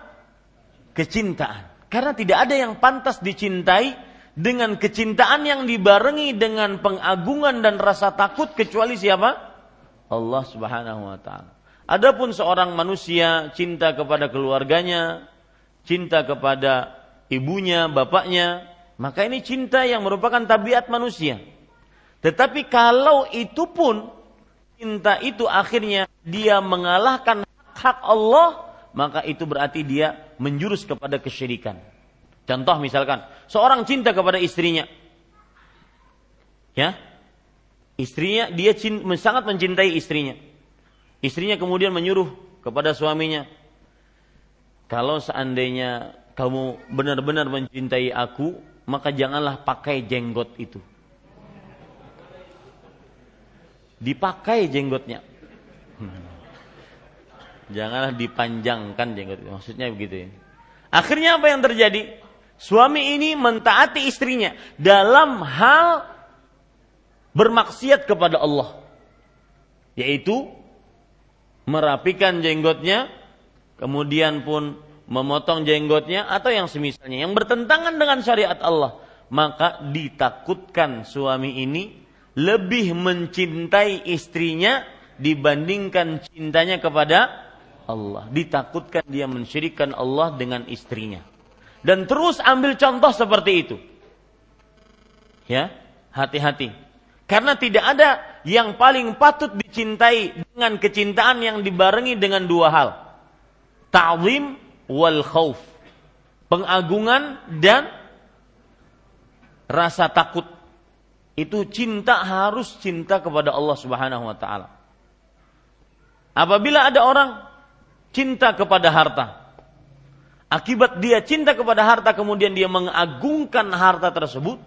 A: kecintaan. Karena tidak ada yang pantas dicintai dengan kecintaan yang dibarengi dengan pengagungan dan rasa takut kecuali siapa? Allah Subhanahu wa taala. Adapun seorang manusia cinta kepada keluarganya, cinta kepada ibunya, bapaknya, maka ini cinta yang merupakan tabiat manusia. Tetapi kalau itu pun cinta itu akhirnya dia mengalahkan hak Allah, maka itu berarti dia menjurus kepada kesyirikan. Contoh misalkan, seorang cinta kepada istrinya. Ya. Istrinya dia cinta, sangat mencintai istrinya. Istrinya kemudian menyuruh kepada suaminya, kalau seandainya kamu benar-benar mencintai aku, maka janganlah pakai jenggot itu. Dipakai jenggotnya. Janganlah dipanjangkan jenggot. Maksudnya begitu ya. Akhirnya apa yang terjadi? Suami ini mentaati istrinya dalam hal bermaksiat kepada Allah. Yaitu merapikan jenggotnya, kemudian pun memotong jenggotnya atau yang semisalnya yang bertentangan dengan syariat Allah, maka ditakutkan suami ini lebih mencintai istrinya dibandingkan cintanya kepada Allah. Ditakutkan dia mensyirikan Allah dengan istrinya. Dan terus ambil contoh seperti itu. Ya, hati-hati. Karena tidak ada yang paling patut dicintai dengan kecintaan yang dibarengi dengan dua hal. Ta'zim wal khauf. Pengagungan dan rasa takut. Itu cinta harus cinta kepada Allah Subhanahu wa taala. Apabila ada orang cinta kepada harta, akibat dia cinta kepada harta kemudian dia mengagungkan harta tersebut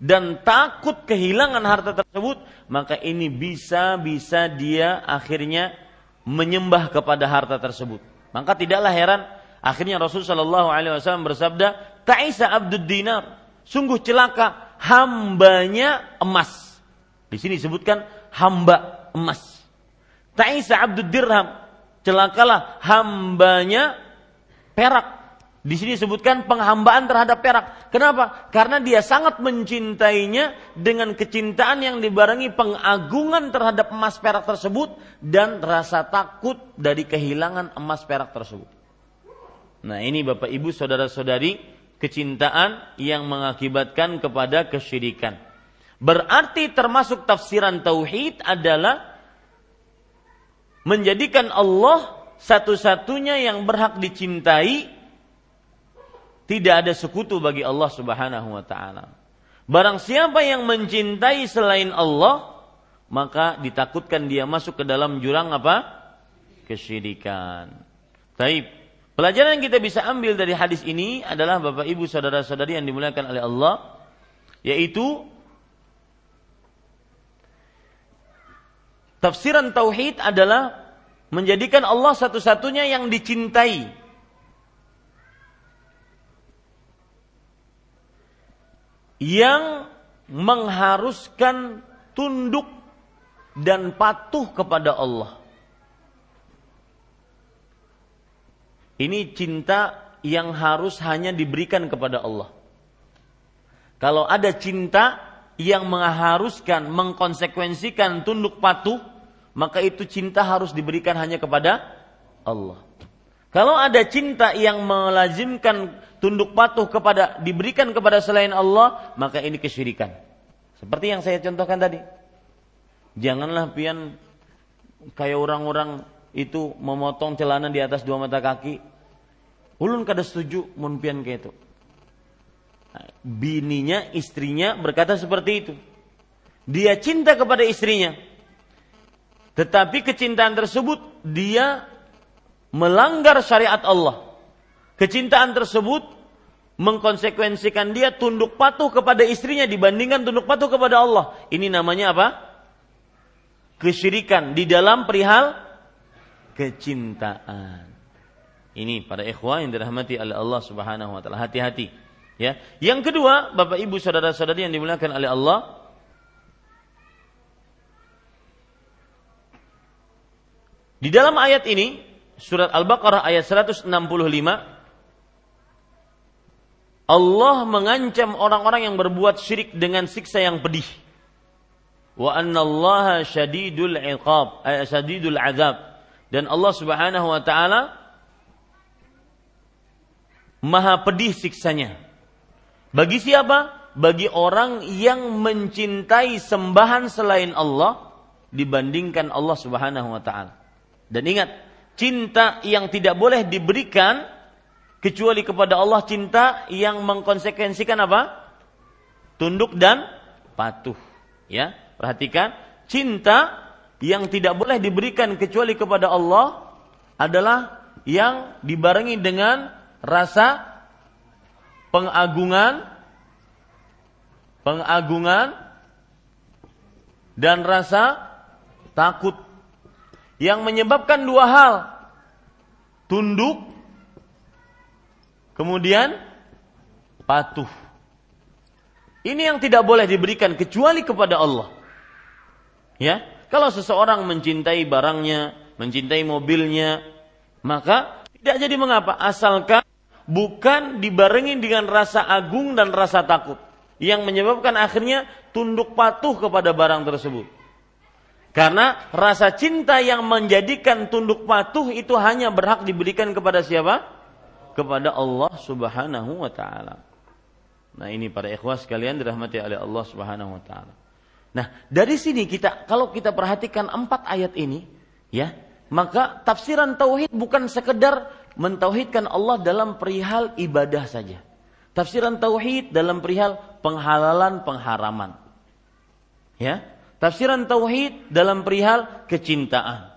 A: dan takut kehilangan harta tersebut, maka ini bisa-bisa dia akhirnya menyembah kepada harta tersebut. Maka tidaklah heran akhirnya Rasul Shallallahu Alaihi Wasallam bersabda, Taisa Abdul Dinar, sungguh celaka hambanya emas. Di sini disebutkan hamba emas. Ta'isa abdud dirham. Celakalah hambanya perak. Di sini disebutkan penghambaan terhadap perak. Kenapa? Karena dia sangat mencintainya dengan kecintaan yang dibarengi pengagungan terhadap emas perak tersebut dan rasa takut dari kehilangan emas perak tersebut. Nah, ini Bapak Ibu saudara-saudari, kecintaan yang mengakibatkan kepada kesyirikan. Berarti termasuk tafsiran tauhid adalah menjadikan Allah satu-satunya yang berhak dicintai tidak ada sekutu bagi Allah Subhanahu wa taala. Barang siapa yang mencintai selain Allah, maka ditakutkan dia masuk ke dalam jurang apa? Kesyirikan. Taib. Pelajaran yang kita bisa ambil dari hadis ini adalah Bapak Ibu saudara-saudari yang dimuliakan oleh Allah yaitu tafsiran tauhid adalah menjadikan Allah satu-satunya yang dicintai yang mengharuskan tunduk dan patuh kepada Allah. Ini cinta yang harus hanya diberikan kepada Allah. Kalau ada cinta yang mengharuskan, mengkonsekuensikan tunduk patuh, maka itu cinta harus diberikan hanya kepada Allah. Kalau ada cinta yang melazimkan tunduk patuh kepada diberikan kepada selain Allah, maka ini kesyirikan. Seperti yang saya contohkan tadi. Janganlah pian kayak orang-orang itu memotong celana di atas dua mata kaki. Ulun kada setuju mun pian kayak itu. Nah, bininya, istrinya berkata seperti itu. Dia cinta kepada istrinya. Tetapi kecintaan tersebut dia melanggar syariat Allah kecintaan tersebut mengkonsekuensikan dia tunduk patuh kepada istrinya dibandingkan tunduk patuh kepada Allah. Ini namanya apa? Kesyirikan di dalam perihal kecintaan. Ini para ikhwah yang dirahmati oleh Allah Subhanahu wa taala. Hati-hati. Ya. Yang kedua, Bapak Ibu saudara-saudari yang dimuliakan oleh Allah, di dalam ayat ini surat Al-Baqarah ayat 165 Allah mengancam orang-orang yang berbuat syirik dengan siksa yang pedih. Wa annallaha syadidul iqab, ay syadidul azab. Dan Allah Subhanahu wa taala maha pedih siksanya. Bagi siapa? Bagi orang yang mencintai sembahan selain Allah dibandingkan Allah Subhanahu wa taala. Dan ingat, cinta yang tidak boleh diberikan kecuali kepada Allah cinta yang mengkonsekuensikan apa? Tunduk dan patuh. Ya, perhatikan cinta yang tidak boleh diberikan kecuali kepada Allah adalah yang dibarengi dengan rasa pengagungan pengagungan dan rasa takut yang menyebabkan dua hal tunduk Kemudian patuh. Ini yang tidak boleh diberikan kecuali kepada Allah. Ya, kalau seseorang mencintai barangnya, mencintai mobilnya, maka tidak jadi mengapa asalkan bukan dibarengi dengan rasa agung dan rasa takut yang menyebabkan akhirnya tunduk patuh kepada barang tersebut. Karena rasa cinta yang menjadikan tunduk patuh itu hanya berhak diberikan kepada siapa? kepada Allah Subhanahu wa taala. Nah, ini para ikhwas sekalian dirahmati oleh Allah Subhanahu wa taala. Nah, dari sini kita kalau kita perhatikan empat ayat ini, ya, maka tafsiran tauhid bukan sekedar mentauhidkan Allah dalam perihal ibadah saja. Tafsiran tauhid dalam perihal penghalalan pengharaman. Ya, tafsiran tauhid dalam perihal kecintaan.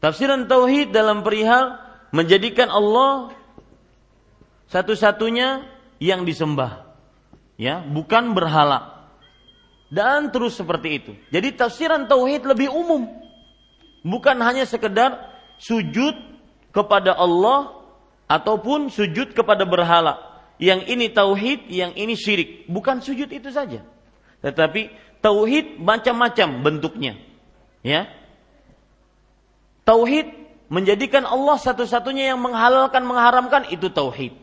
A: Tafsiran tauhid dalam perihal menjadikan Allah satu-satunya yang disembah. Ya, bukan berhala. Dan terus seperti itu. Jadi tafsiran tauhid lebih umum. Bukan hanya sekedar sujud kepada Allah ataupun sujud kepada berhala. Yang ini tauhid, yang ini syirik. Bukan sujud itu saja. Tetapi tauhid macam-macam bentuknya. Ya. Tauhid menjadikan Allah satu-satunya yang menghalalkan mengharamkan itu tauhid.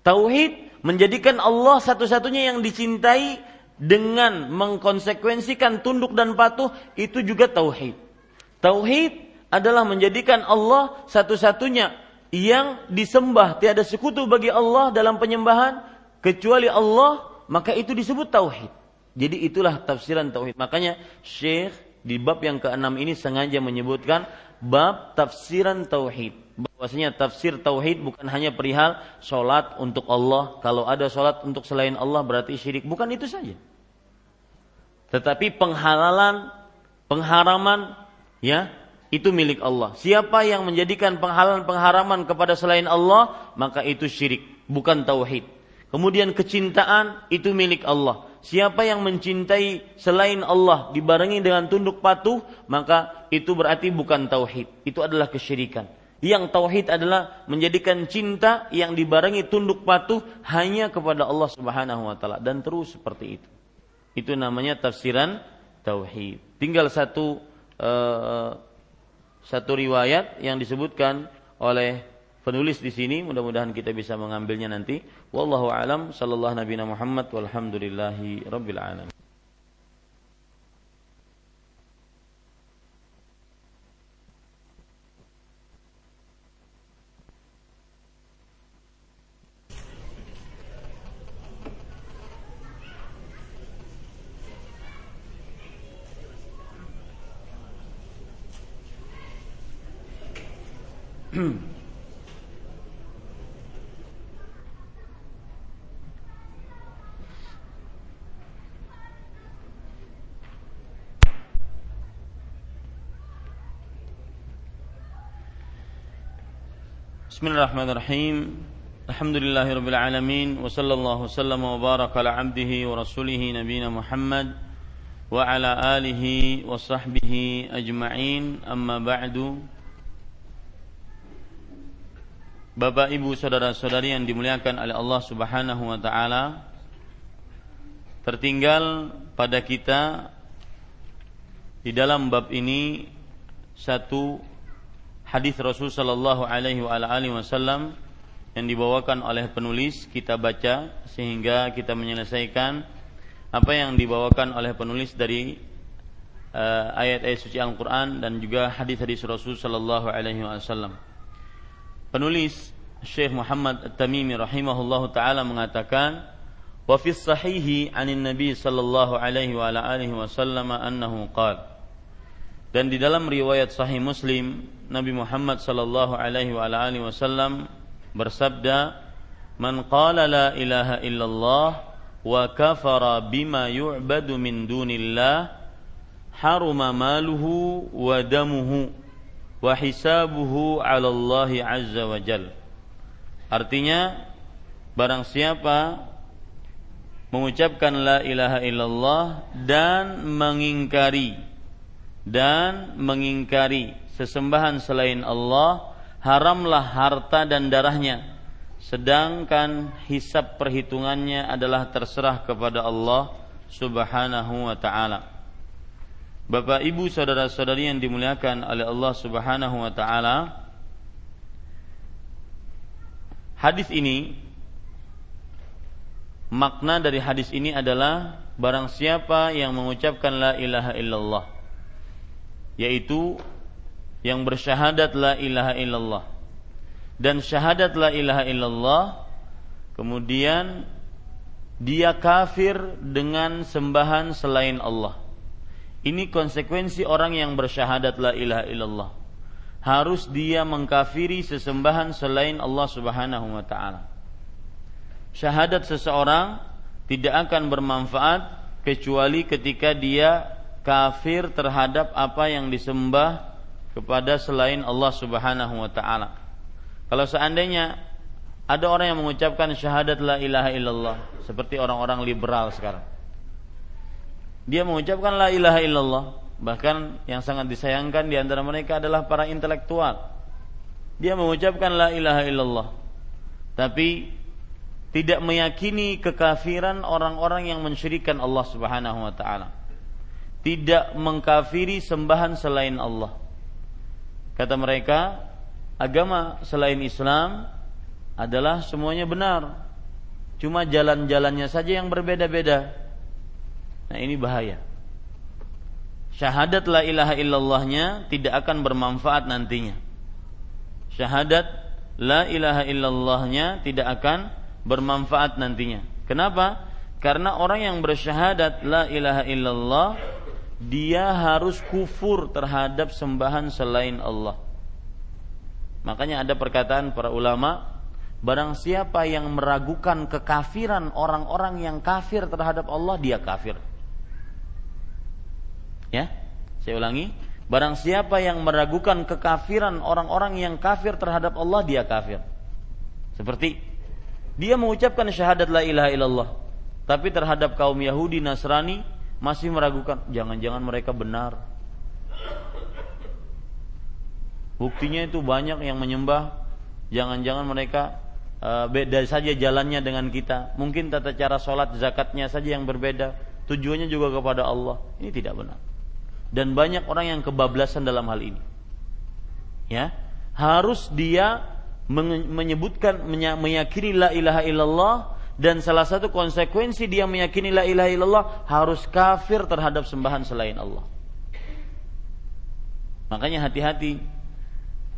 A: Tauhid menjadikan Allah satu-satunya yang dicintai dengan mengkonsekuensikan tunduk dan patuh itu juga tauhid. Tauhid adalah menjadikan Allah satu-satunya yang disembah, tiada sekutu bagi Allah dalam penyembahan kecuali Allah, maka itu disebut tauhid. Jadi itulah tafsiran tauhid. Makanya Syekh di bab yang keenam ini sengaja menyebutkan bab tafsiran tauhid. Bahwasanya tafsir tauhid bukan hanya perihal solat untuk Allah. Kalau ada solat untuk selain Allah berarti syirik. Bukan itu saja. Tetapi penghalalan, pengharaman, ya itu milik Allah. Siapa yang menjadikan penghalalan pengharaman kepada selain Allah, maka itu syirik, bukan tauhid. Kemudian kecintaan itu milik Allah. Siapa yang mencintai selain Allah dibarengi dengan tunduk patuh, maka itu berarti bukan tauhid. Itu adalah kesyirikan. Yang tauhid adalah menjadikan cinta yang dibarengi tunduk patuh hanya kepada Allah Subhanahu wa taala dan terus seperti itu. Itu namanya tafsiran tauhid. Tinggal satu uh, satu riwayat yang disebutkan oleh penulis di sini. Mudah-mudahan kita bisa mengambilnya nanti. Wallahu alam. Sallallahu nabi Muhammad. Walhamdulillahi rabbil alamin Hmm. Bismillahirrahmanirrahim. Alhamdulillahirabbil alamin wa sallallahu wasallam wa baraka ala abdihi wa rasulih nabiyina Muhammad wa ala alihi wa sahbihi ajma'in. Amma ba'du. Bapak Ibu saudara-saudari yang dimuliakan oleh Allah Subhanahu wa taala. Tertinggal pada kita di dalam bab ini satu hadis Rasul sallallahu alaihi wasallam yang dibawakan oleh penulis kita baca sehingga kita menyelesaikan apa yang dibawakan oleh penulis dari uh, ayat-ayat suci Al-Qur'an dan juga hadis-hadis Rasul sallallahu alaihi wasallam. Penulis Syekh Muhammad At-Tamimi rahimahullahu taala mengatakan wa fi sahihi anin nabi sallallahu alaihi wa alihi wasallam annahu qala dan di dalam riwayat Sahih Muslim Nabi Muhammad sallallahu alaihi wa alihi wasallam bersabda, "Man qala la ilaha illallah wa kafara bima yu'badu min dunillah, haruma maluhu wa damuhu wa hisabuhu 'ala Allah azza wa jal." Artinya barang siapa mengucapkan la ilaha illallah dan mengingkari dan mengingkari sesembahan selain Allah, haramlah harta dan darahnya. Sedangkan hisab perhitungannya adalah terserah kepada Allah Subhanahu wa taala. Bapak Ibu saudara-saudari yang dimuliakan oleh Allah Subhanahu wa taala, hadis ini makna dari hadis ini adalah barang siapa yang mengucapkan la ilaha illallah yaitu yang bersyahadat la ilaha illallah dan syahadat la ilaha illallah kemudian dia kafir dengan sembahan selain Allah ini konsekuensi orang yang bersyahadat la ilaha illallah harus dia mengkafiri sesembahan selain Allah Subhanahu wa taala syahadat seseorang tidak akan bermanfaat kecuali ketika dia kafir terhadap apa yang disembah kepada selain Allah Subhanahu wa taala. Kalau seandainya ada orang yang mengucapkan syahadat la ilaha illallah seperti orang-orang liberal sekarang. Dia mengucapkan la ilaha illallah, bahkan yang sangat disayangkan di antara mereka adalah para intelektual. Dia mengucapkan la ilaha illallah, tapi tidak meyakini kekafiran orang-orang yang mensyirikan Allah Subhanahu wa taala tidak mengkafiri sembahan selain Allah. Kata mereka, agama selain Islam adalah semuanya benar. Cuma jalan-jalannya saja yang berbeda-beda. Nah, ini bahaya. Syahadat la ilaha illallahnya tidak akan bermanfaat nantinya. Syahadat la ilaha illallahnya tidak akan bermanfaat nantinya. Kenapa? Karena orang yang bersyahadat la ilaha illallah dia harus kufur terhadap sembahan selain Allah. Makanya ada perkataan para ulama, barang siapa yang meragukan kekafiran orang-orang yang kafir terhadap Allah, dia kafir. Ya, saya ulangi, barang siapa yang meragukan kekafiran orang-orang yang kafir terhadap Allah, dia kafir. Seperti dia mengucapkan syahadat la ilaha illallah, tapi terhadap kaum Yahudi Nasrani masih meragukan, jangan-jangan mereka benar. Buktinya itu banyak yang menyembah, jangan-jangan mereka uh, beda saja jalannya dengan kita. Mungkin tata cara sholat zakatnya saja yang berbeda, tujuannya juga kepada Allah. Ini tidak benar. Dan banyak orang yang kebablasan dalam hal ini. Ya, harus dia menyebutkan meyakini la ilaha illallah dan salah satu konsekuensi dia meyakini la ilaha illallah harus kafir terhadap sembahan selain Allah. Makanya hati-hati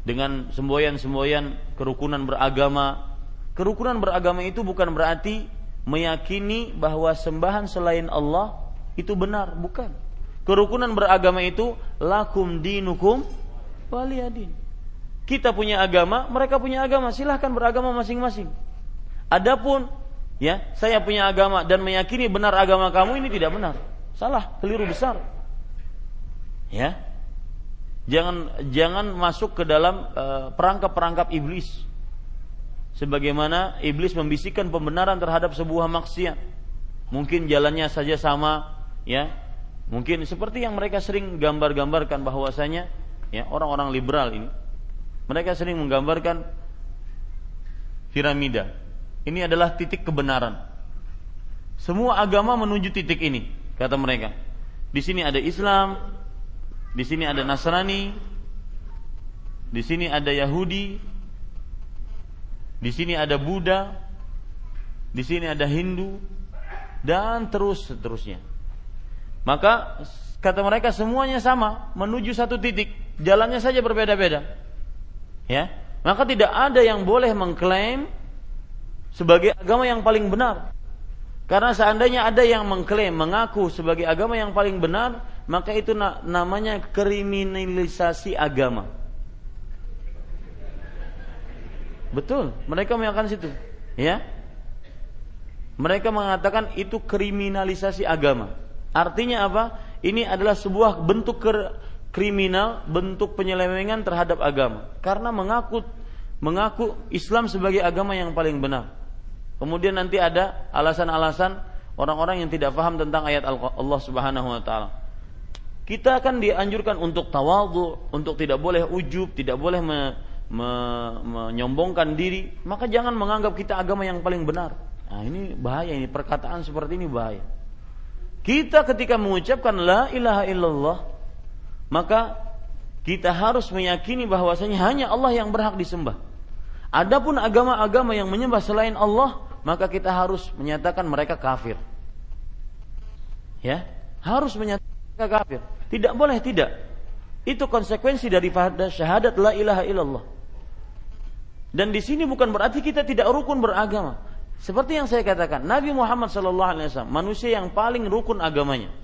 A: dengan semboyan-semboyan kerukunan beragama. Kerukunan beragama itu bukan berarti meyakini bahwa sembahan selain Allah itu benar, bukan. Kerukunan beragama itu lakum dinukum waliyadin. Kita punya agama, mereka punya agama, silahkan beragama masing-masing. Adapun ya saya punya agama dan meyakini benar agama kamu ini tidak benar. Salah keliru besar. Ya. Jangan jangan masuk ke dalam uh, perangkap-perangkap iblis. Sebagaimana iblis membisikkan pembenaran terhadap sebuah maksiat. Mungkin jalannya saja sama ya mungkin seperti yang mereka sering gambar-gambarkan bahwasanya ya orang-orang liberal ini mereka sering menggambarkan piramida ini adalah titik kebenaran. Semua agama menuju titik ini, kata mereka. Di sini ada Islam, di sini ada Nasrani, di sini ada Yahudi, di sini ada Buddha, di sini ada Hindu, dan terus seterusnya. Maka kata mereka semuanya sama, menuju satu titik, jalannya saja berbeda-beda. Ya, maka tidak ada yang boleh mengklaim sebagai agama yang paling benar. Karena seandainya ada yang mengklaim, mengaku sebagai agama yang paling benar, maka itu namanya kriminalisasi agama. Betul, mereka mengatakan situ, ya. Mereka mengatakan itu kriminalisasi agama. Artinya apa? Ini adalah sebuah bentuk kriminal, bentuk penyelewengan terhadap agama. Karena mengaku mengaku Islam sebagai agama yang paling benar. Kemudian nanti ada alasan-alasan orang-orang yang tidak paham tentang ayat Allah Subhanahu wa taala. Kita akan dianjurkan untuk tawadhu, untuk tidak boleh ujub, tidak boleh me, me, menyombongkan diri, maka jangan menganggap kita agama yang paling benar. Nah, ini bahaya ini perkataan seperti ini bahaya. Kita ketika mengucapkan la ilaha illallah, maka kita harus meyakini bahwasanya hanya Allah yang berhak disembah. Adapun agama-agama yang menyembah selain Allah, maka kita harus menyatakan mereka kafir. Ya, harus menyatakan kafir. Tidak boleh tidak. Itu konsekuensi daripada syahadat la ilaha illallah. Dan di sini bukan berarti kita tidak rukun beragama. Seperti yang saya katakan, Nabi Muhammad SAW manusia yang paling rukun agamanya.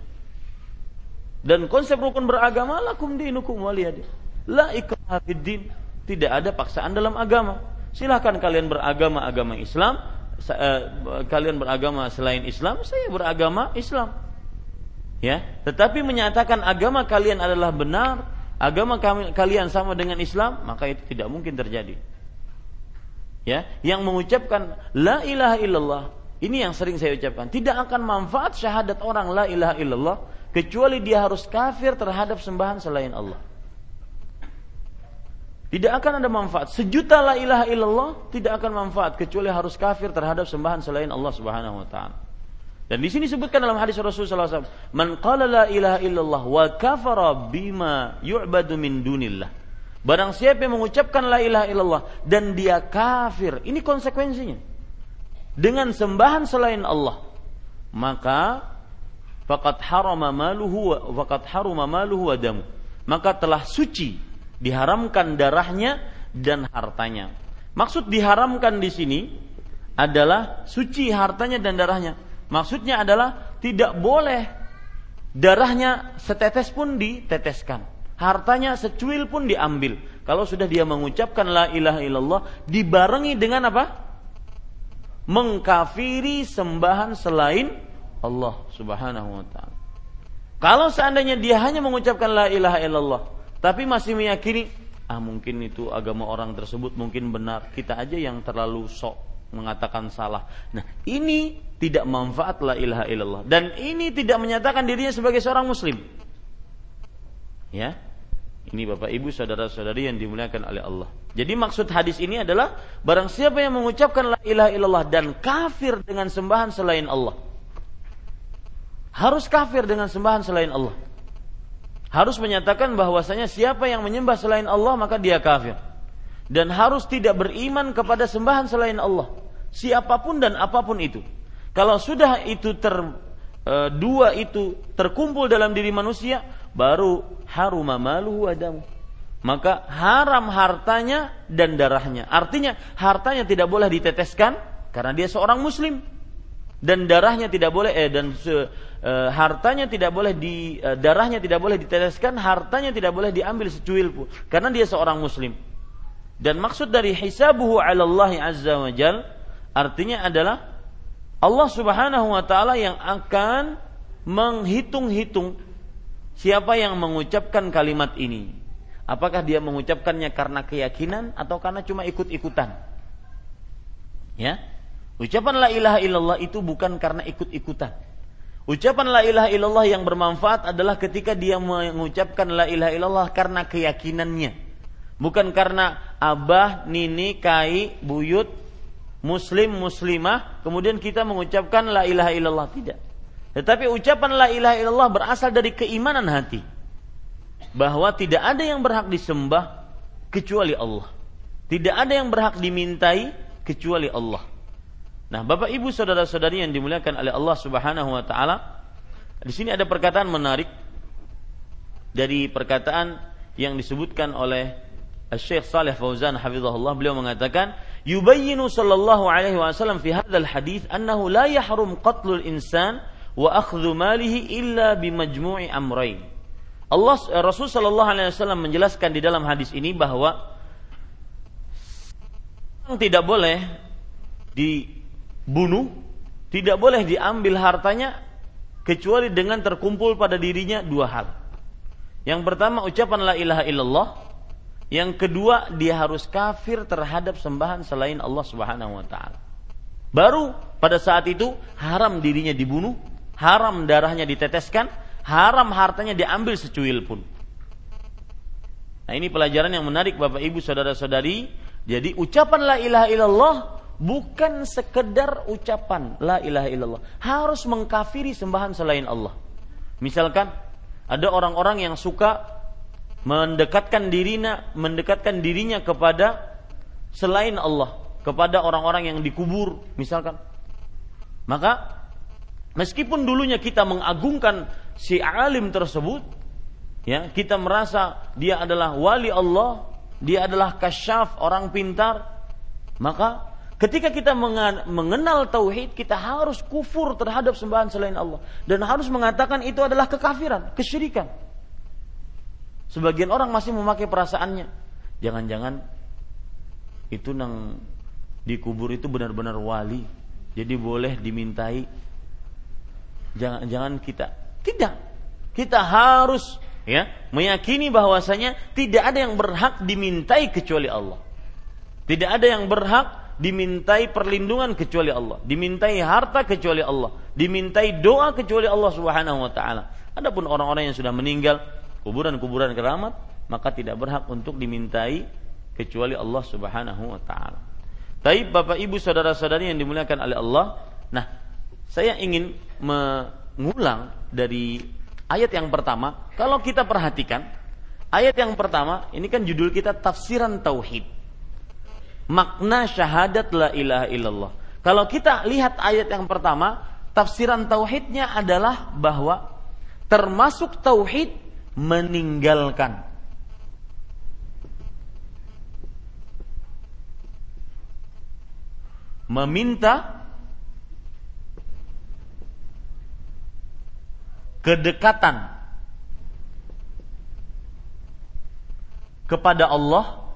A: Dan konsep rukun beragama lakum dinukum waliyadin. La ikraha Tidak ada paksaan dalam agama. Silahkan kalian beragama agama Islam uh, kalian beragama selain Islam, saya beragama Islam. Ya, tetapi menyatakan agama kalian adalah benar, agama kalian sama dengan Islam, maka itu tidak mungkin terjadi. Ya, yang mengucapkan la ilaha illallah, ini yang sering saya ucapkan, tidak akan manfaat syahadat orang la ilaha illallah kecuali dia harus kafir terhadap sembahan selain Allah. Tidak akan ada manfaat. Sejuta la ilaha illallah tidak akan manfaat kecuali harus kafir terhadap sembahan selain Allah Subhanahu wa taala. Dan di sini disebutkan dalam hadis Rasulullah SAW, "Man qala la ilaha illallah wa kafara bima yu'badu min dunillah." Barang siapa yang mengucapkan la ilaha illallah dan dia kafir, ini konsekuensinya. Dengan sembahan selain Allah, maka faqad harama maluhu wa faqad harama maluhu wa damu. Maka telah suci, diharamkan darahnya dan hartanya. Maksud diharamkan di sini adalah suci hartanya dan darahnya. Maksudnya adalah tidak boleh darahnya setetes pun diteteskan hartanya secuil pun diambil. Kalau sudah dia mengucapkan la ilaha illallah dibarengi dengan apa? Mengkafiri sembahan selain Allah Subhanahu wa taala. Kalau seandainya dia hanya mengucapkan la ilaha illallah tapi masih meyakini ah mungkin itu agama orang tersebut mungkin benar, kita aja yang terlalu sok mengatakan salah. Nah, ini tidak manfaat la ilaha illallah dan ini tidak menyatakan dirinya sebagai seorang muslim. Ya, ini Bapak Ibu saudara-saudari yang dimuliakan oleh Allah. Jadi maksud hadis ini adalah barang siapa yang mengucapkan la ilaha illallah dan kafir dengan sembahan selain Allah. Harus kafir dengan sembahan selain Allah. Harus menyatakan bahwasanya siapa yang menyembah selain Allah maka dia kafir. Dan harus tidak beriman kepada sembahan selain Allah. Siapa pun dan apa pun itu. Kalau sudah itu ter e, dua itu terkumpul dalam diri manusia, baru haruma maluhu adamu. Maka haram hartanya dan darahnya. Artinya hartanya tidak boleh diteteskan karena dia seorang muslim dan darahnya tidak boleh eh dan e, hartanya tidak boleh di e, darahnya tidak boleh diteteskan, hartanya tidak boleh diambil secuil pun karena dia seorang muslim. Dan maksud dari hisabuhu 'ala Allah azza wa jal artinya adalah Allah Subhanahu wa taala yang akan menghitung-hitung Siapa yang mengucapkan kalimat ini? Apakah dia mengucapkannya karena keyakinan atau karena cuma ikut-ikutan? Ya. Ucapan la ilaha illallah itu bukan karena ikut-ikutan. Ucapan la ilaha illallah yang bermanfaat adalah ketika dia mengucapkan la ilaha illallah karena keyakinannya. Bukan karena abah, nini, kai, buyut, muslim, muslimah, kemudian kita mengucapkan la ilaha illallah. Tidak. Tetapi ucapan la ilaha illallah berasal dari keimanan hati bahwa tidak ada yang berhak disembah kecuali Allah. Tidak ada yang berhak dimintai kecuali Allah. Nah, Bapak Ibu saudara-saudari yang dimuliakan oleh Allah Subhanahu wa taala, di sini ada perkataan menarik dari perkataan yang disebutkan oleh Syekh Saleh Fauzan hafizahullah beliau mengatakan yubayyinu sallallahu alaihi wasallam fi hadzal hadis annahu la yahrum qatlul insan wa akhdhu malihi illa bimajmu'i amrayn. Allah Rasul sallallahu alaihi wasallam menjelaskan di dalam hadis ini bahwa tidak boleh dibunuh, tidak boleh diambil hartanya kecuali dengan terkumpul pada dirinya dua hal. Yang pertama ucapan la ilaha illallah, yang kedua dia harus kafir terhadap sembahan selain Allah Subhanahu wa taala. Baru pada saat itu haram dirinya dibunuh, haram darahnya diteteskan, haram hartanya diambil secuil pun. Nah ini pelajaran yang menarik Bapak Ibu Saudara-saudari. Jadi ucapan la ilaha illallah bukan sekedar ucapan la ilaha illallah. Harus mengkafiri sembahan selain Allah. Misalkan ada orang-orang yang suka mendekatkan dirinya mendekatkan dirinya kepada selain Allah, kepada orang-orang yang dikubur misalkan. Maka Meskipun dulunya kita mengagungkan si alim tersebut, ya, kita merasa dia adalah wali Allah, dia adalah kasyaf, orang pintar, maka ketika kita mengenal tauhid, kita harus kufur terhadap sembahan selain Allah dan harus mengatakan itu adalah kekafiran, kesyirikan. Sebagian orang masih memakai perasaannya. Jangan-jangan itu nang dikubur itu benar-benar wali. Jadi boleh dimintai. Jangan jangan kita tidak. Kita harus ya meyakini bahwasanya tidak ada yang berhak dimintai kecuali Allah. Tidak ada yang berhak dimintai perlindungan kecuali Allah. Dimintai harta kecuali Allah. Dimintai doa kecuali Allah Subhanahu wa taala. Adapun orang-orang yang sudah meninggal kuburan-kuburan keramat maka tidak berhak untuk dimintai kecuali Allah Subhanahu wa taala Taib Bapak Ibu saudara-saudari yang dimuliakan oleh Allah nah saya ingin mengulang dari ayat yang pertama. Kalau kita perhatikan, Ayat yang pertama, ini kan judul kita tafsiran tauhid. Makna syahadat la ilaha illallah. Kalau kita lihat ayat yang pertama, tafsiran tauhidnya adalah bahwa termasuk tauhid meninggalkan. Meminta kedekatan kepada Allah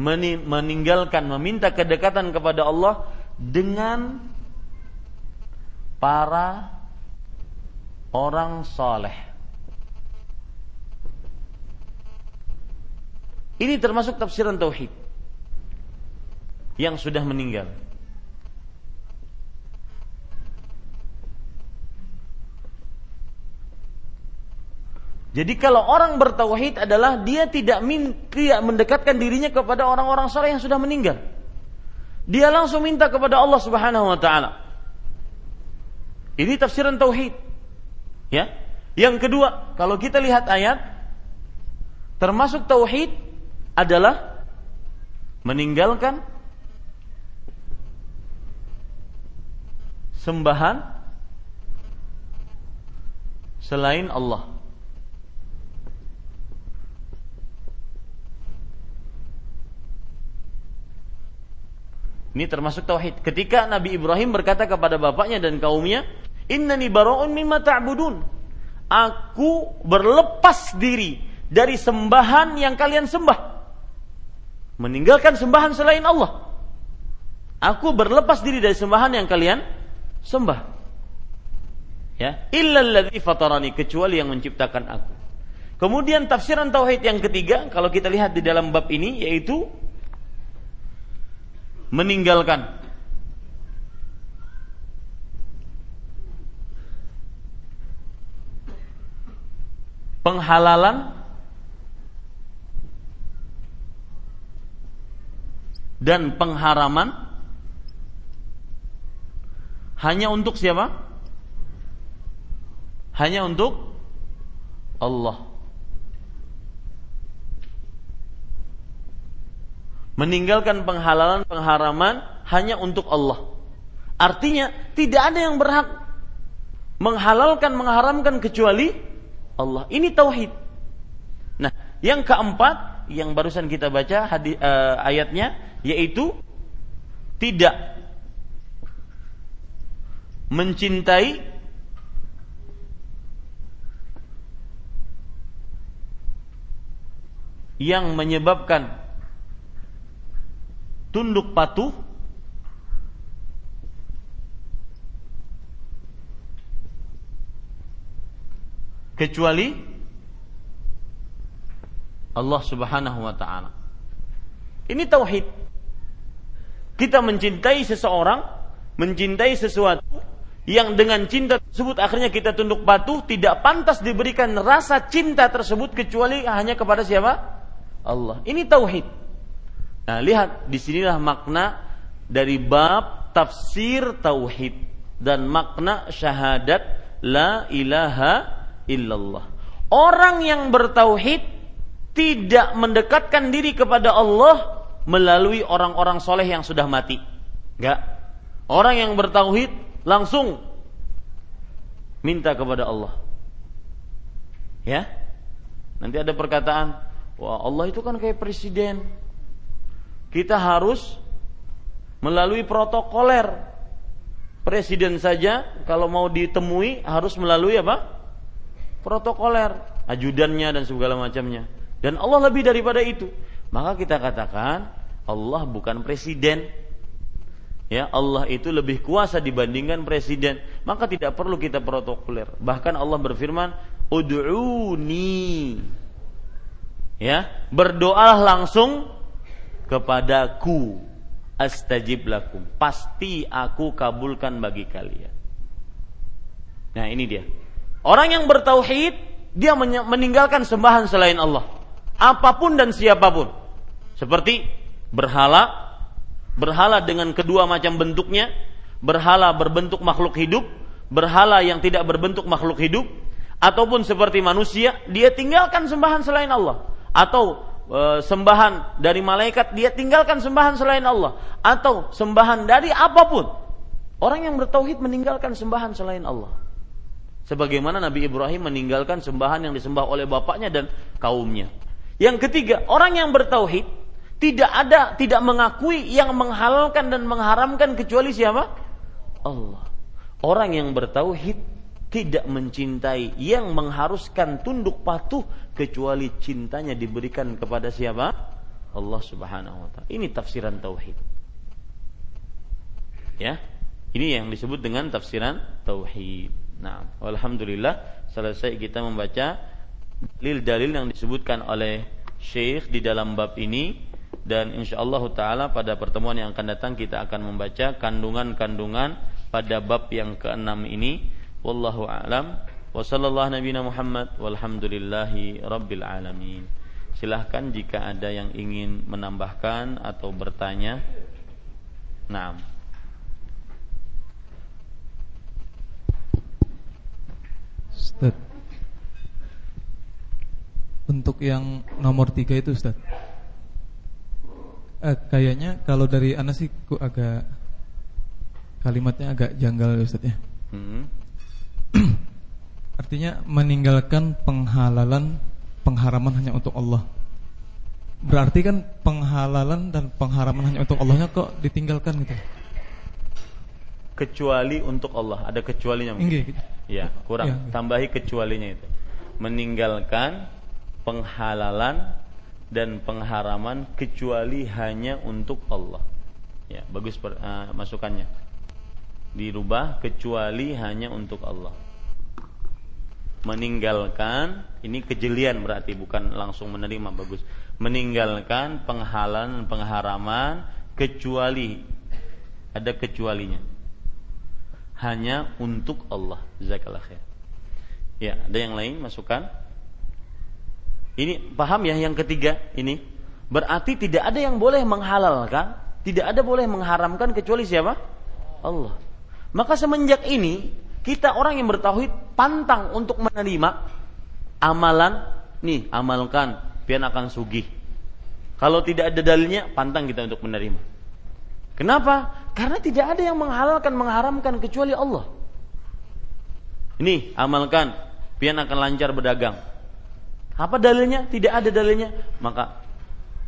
A: meninggalkan meminta kedekatan kepada Allah dengan para orang soleh. Ini termasuk tafsiran tauhid yang sudah meninggal. Jadi kalau orang bertauhid adalah dia tidak min, tidak mendekatkan dirinya kepada orang-orang saleh yang sudah meninggal. Dia langsung minta kepada Allah Subhanahu wa taala. Ini tafsiran tauhid. Ya. Yang kedua, kalau kita lihat ayat termasuk tauhid adalah meninggalkan sembahan selain Allah. Ini termasuk tauhid. Ketika Nabi Ibrahim berkata kepada bapaknya dan kaumnya, "Innani bara'un mimma ta'budun." Aku berlepas diri dari sembahan yang kalian sembah. Meninggalkan sembahan selain Allah. Aku berlepas diri dari sembahan yang kalian sembah. Ya, illalladzi fatarani kecuali yang menciptakan aku. Kemudian tafsiran tauhid yang ketiga kalau kita lihat di dalam bab ini yaitu meninggalkan penghalalan dan pengharaman hanya untuk siapa? Hanya untuk Allah. Meninggalkan penghalalan pengharaman hanya untuk Allah. Artinya tidak ada yang berhak menghalalkan mengharamkan kecuali Allah. Ini tauhid. Nah, yang keempat yang barusan kita baca hadis, uh, ayatnya yaitu tidak mencintai yang menyebabkan tunduk patuh kecuali Allah Subhanahu wa taala. Ini tauhid. Kita mencintai seseorang, mencintai sesuatu yang dengan cinta tersebut akhirnya kita tunduk patuh, tidak pantas diberikan rasa cinta tersebut kecuali hanya kepada siapa? Allah. Ini tauhid. Nah, lihat di sinilah makna dari bab tafsir tauhid dan makna syahadat la ilaha illallah. Orang yang bertauhid tidak mendekatkan diri kepada Allah melalui orang-orang soleh yang sudah mati. Enggak. Orang yang bertauhid langsung minta kepada Allah. Ya. Nanti ada perkataan, wah Allah itu kan kayak presiden kita harus melalui protokoler. Presiden saja kalau mau ditemui harus melalui apa? Protokoler, ajudannya dan segala macamnya. Dan Allah lebih daripada itu. Maka kita katakan Allah bukan presiden. Ya, Allah itu lebih kuasa dibandingkan presiden. Maka tidak perlu kita protokoler. Bahkan Allah berfirman, "Ud'uni." Ya, berdoalah langsung kepadaku astajib lakum. Pasti aku kabulkan bagi kalian. Nah ini dia. Orang yang bertauhid dia meninggalkan sembahan selain Allah. Apa pun dan siapa pun. Seperti berhala berhala dengan kedua macam bentuknya berhala berbentuk makhluk hidup berhala yang tidak berbentuk makhluk hidup ataupun seperti manusia, dia tinggalkan sembahan selain Allah. Atau sembahan dari malaikat, dia tinggalkan sembahan selain Allah. Atau sembahan dari apa pun. Orang yang bertauhid meninggalkan sembahan selain Allah. Sebagaimana Nabi Ibrahim meninggalkan sembahan yang disembah oleh bapaknya dan kaumnya. Yang ketiga, orang yang bertauhid tidak ada, tidak mengakui yang menghalalkan dan mengharamkan kecuali siapa? Allah. Orang yang bertauhid tidak mencintai yang mengharuskan tunduk patuh kecuali cintanya diberikan kepada siapa? Allah Subhanahu wa taala. Ini tafsiran tauhid. Ya. Ini yang disebut dengan tafsiran tauhid. Nah, alhamdulillah selesai kita membaca dalil-dalil yang disebutkan oleh Syekh di dalam bab ini dan insyaallah taala pada pertemuan yang akan datang kita akan membaca kandungan-kandungan pada bab yang keenam ini wallahu alam wa sallallahu Muhammad walhamdulillahi rabbil alamin silahkan jika ada yang ingin menambahkan atau bertanya Naam
B: Ustaz. Untuk yang nomor tiga itu Ustaz. Eh, kayaknya kalau dari Anas sih kok agak kalimatnya agak janggal Ustaz ya. Hmm. Artinya meninggalkan penghalalan pengharaman hanya untuk Allah. Berarti kan penghalalan dan pengharaman hanya untuk Allahnya kok ditinggalkan gitu.
A: Kecuali untuk Allah, ada kecualinya mungkin. Inggih. Ya, kurang. Ya, Tambahi kecualinya itu. Meninggalkan penghalalan dan pengharaman kecuali hanya untuk Allah. Ya, bagus per, uh, masukannya. Dirubah kecuali hanya untuk Allah. Meninggalkan ini kejelian berarti bukan langsung menerima bagus. Meninggalkan penghalalan pengharaman kecuali ada kecualinya hanya untuk Allah. Khair. Ya, ada yang lain masukan? Ini paham ya yang ketiga ini? Berarti tidak ada yang boleh menghalalkan, tidak ada boleh mengharamkan kecuali siapa? Allah. Maka semenjak ini kita orang yang bertauhid pantang untuk menerima amalan nih amalkan pian akan sugih. Kalau tidak ada dalilnya pantang kita untuk menerima. Kenapa? Karena tidak ada yang menghalalkan, mengharamkan kecuali Allah. Ini amalkan, pian akan lancar berdagang. Apa dalilnya? Tidak ada dalilnya. Maka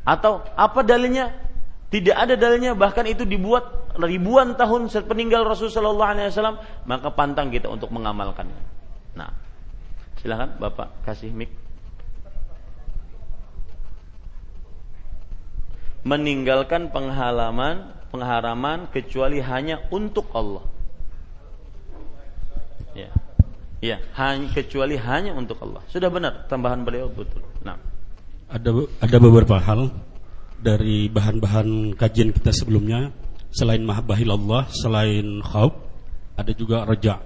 A: atau apa dalilnya? Tidak ada dalilnya, bahkan itu dibuat ribuan tahun sepeninggal Rasulullah SAW, maka pantang kita untuk mengamalkannya. Nah, silahkan Bapak kasih mic. Meninggalkan penghalaman pengharaman kecuali hanya untuk Allah. Ya. Ya, hanya kecuali hanya untuk Allah. Sudah benar tambahan beliau betul. Nah.
C: Ada ada beberapa hal dari bahan-bahan kajian kita sebelumnya selain mahabbahil Allah, selain khauf, ada juga reja,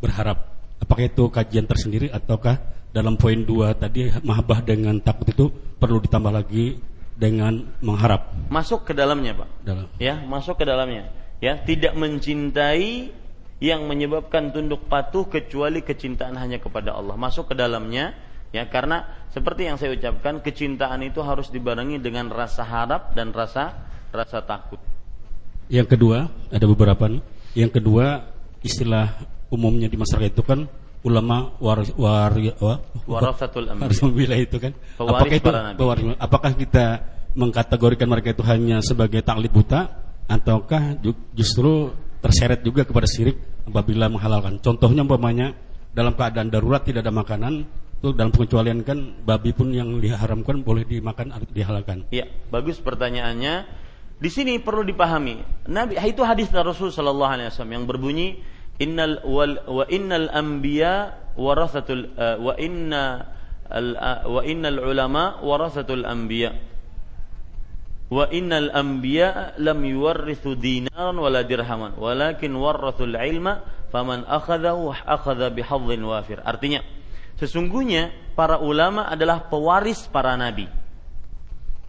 C: berharap. Apakah itu kajian tersendiri ataukah dalam poin dua tadi mahabbah dengan takut itu perlu ditambah lagi dengan mengharap.
A: Masuk ke dalamnya, Pak.
C: Dalam.
A: Ya, masuk ke dalamnya. Ya, tidak mencintai yang menyebabkan tunduk patuh kecuali kecintaan hanya kepada Allah. Masuk ke dalamnya ya karena seperti yang saya ucapkan kecintaan itu harus dibarengi dengan rasa harap dan rasa rasa takut.
C: Yang kedua, ada beberapa. Yang kedua, istilah umumnya di masyarakat itu kan ulama war, war, war
A: warasatul anbiya
C: itu kan apakah itu pewaris, apakah kita mengkategorikan mereka itu hanya sebagai taklid buta ataukah justru terseret juga kepada syirik apabila menghalalkan contohnya umpamanya dalam keadaan darurat tidak ada makanan itu dalam pengecualian kan babi pun yang diharamkan boleh dimakan atau dihalalkan.
A: Iya, bagus pertanyaannya. Di sini perlu dipahami. Nabi itu hadis Rasul sallallahu alaihi wasallam yang berbunyi innal wal wa innal anbiya warasatul uh, wa inna al, uh, wa innal ulama warasatul anbiya. Wa innal anbiya lam yuwarrithu dinaran wala dirhaman. Walakin warathul ilma faman akhadahu akhadha bihadhin wafir. Artinya sesungguhnya para ulama adalah pewaris para nabi.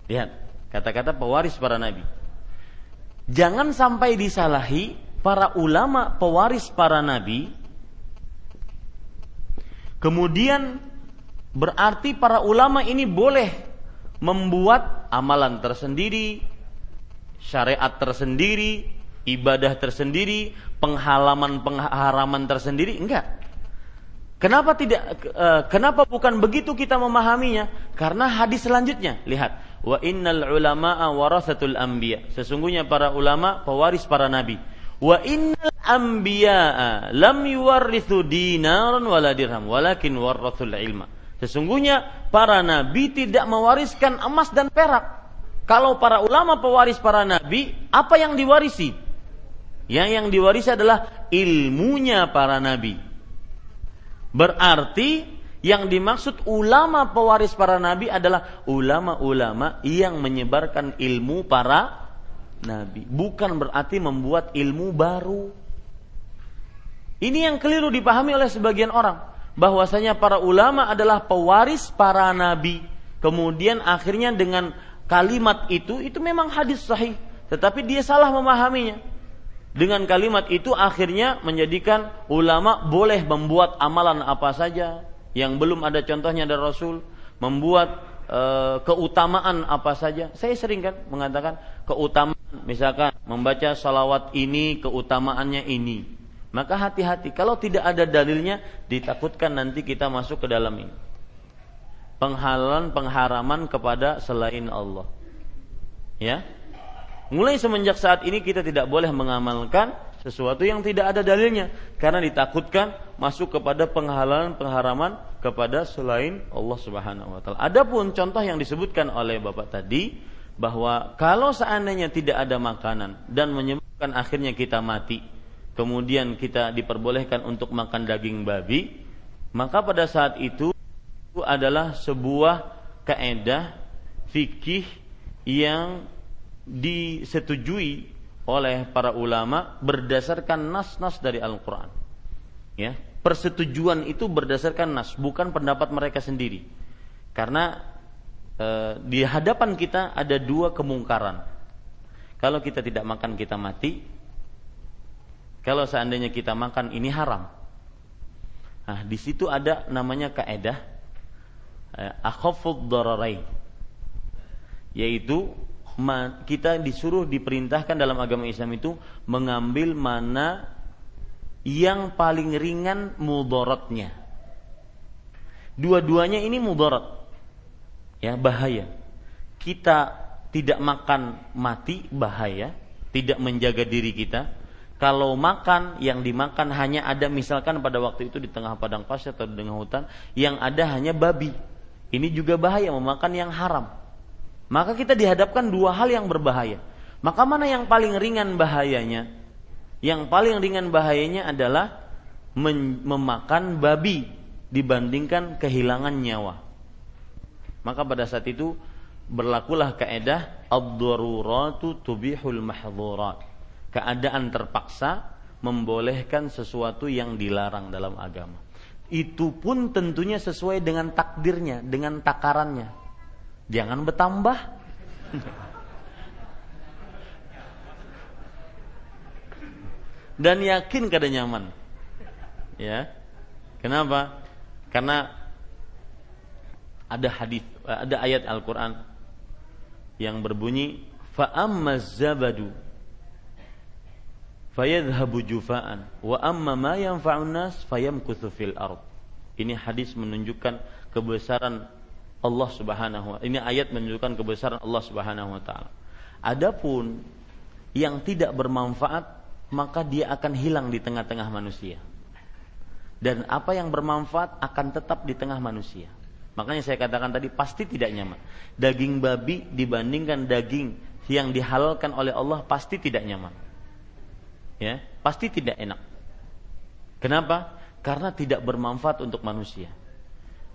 A: Lihat kata-kata pewaris para nabi. Jangan sampai disalahi para ulama pewaris para nabi Kemudian berarti para ulama ini boleh membuat amalan tersendiri, syariat tersendiri, ibadah tersendiri, penghalaman-pengharaman tersendiri? Enggak. Kenapa tidak uh, kenapa bukan begitu kita memahaminya? Karena hadis selanjutnya, lihat, wa innal ulama'a warasatul anbiya. Sesungguhnya para ulama pewaris para nabi. Wa innal anbiya'a lam yuwarrithu dinaran wala dirham, walakin warathul ilma. Sesungguhnya para nabi tidak mewariskan emas dan perak. Kalau para ulama pewaris para nabi, apa yang diwarisi? Yang yang diwarisi adalah ilmunya para nabi Berarti yang dimaksud ulama pewaris para nabi adalah ulama-ulama yang menyebarkan ilmu para nabi. Bukan berarti membuat ilmu baru. Ini yang keliru dipahami oleh sebagian orang. Bahwasanya para ulama adalah pewaris para nabi. Kemudian akhirnya dengan kalimat itu, itu memang hadis sahih. Tetapi dia salah memahaminya dengan kalimat itu akhirnya menjadikan ulama boleh membuat amalan apa saja yang belum ada contohnya dari Rasul, membuat e, keutamaan apa saja. Saya sering kan mengatakan keutamaan misalkan membaca salawat ini keutamaannya ini. Maka hati-hati kalau tidak ada dalilnya ditakutkan nanti kita masuk ke dalam ini. Penghalalan pengharaman kepada selain Allah. Ya, Mulai semenjak saat ini kita tidak boleh mengamalkan sesuatu yang tidak ada dalilnya karena ditakutkan masuk kepada penghalalan pengharaman kepada selain Allah Subhanahu wa taala. Adapun contoh yang disebutkan oleh Bapak tadi bahwa kalau seandainya tidak ada makanan dan menyebabkan akhirnya kita mati, kemudian kita diperbolehkan untuk makan daging babi, maka pada saat itu itu adalah sebuah kaedah fikih yang disetujui oleh para ulama berdasarkan nas-nas dari Al-Qur'an. Ya, persetujuan itu berdasarkan nas, bukan pendapat mereka sendiri. Karena e, di hadapan kita ada dua kemungkaran. Kalau kita tidak makan kita mati. Kalau seandainya kita makan ini haram. Nah, di situ ada namanya kaedah eh, akhafud dararain. Yaitu kita disuruh diperintahkan dalam agama Islam itu mengambil mana yang paling ringan mudorotnya. Dua-duanya ini mudorot, ya bahaya. Kita tidak makan mati bahaya, tidak menjaga diri kita. Kalau makan yang dimakan hanya ada misalkan pada waktu itu di tengah padang pasir atau di tengah hutan yang ada hanya babi. Ini juga bahaya memakan yang haram maka kita dihadapkan dua hal yang berbahaya. Maka mana yang paling ringan bahayanya? Yang paling ringan bahayanya adalah memakan babi dibandingkan kehilangan nyawa. Maka pada saat itu berlakulah kaedah ad-daruratu tubihul mahdhurat. Keadaan terpaksa membolehkan sesuatu yang dilarang dalam agama. Itu pun tentunya sesuai dengan takdirnya, dengan takarannya. Jangan bertambah. Dan yakin kada nyaman. Ya. Kenapa? Karena ada hadis, ada ayat Al-Qur'an yang berbunyi fa zabadu fayadhhabu jufa'an wa amma ma yanfa'un nas fayamkuthu fil ard. Ini hadis menunjukkan kebesaran Allah Subhanahu wa ini ayat menunjukkan kebesaran Allah Subhanahu wa taala. Adapun yang tidak bermanfaat maka dia akan hilang di tengah-tengah manusia. Dan apa yang bermanfaat akan tetap di tengah manusia. Makanya saya katakan tadi pasti tidak nyaman. Daging babi dibandingkan daging yang dihalalkan oleh Allah pasti tidak nyaman. Ya, pasti tidak enak. Kenapa? Karena tidak bermanfaat untuk manusia.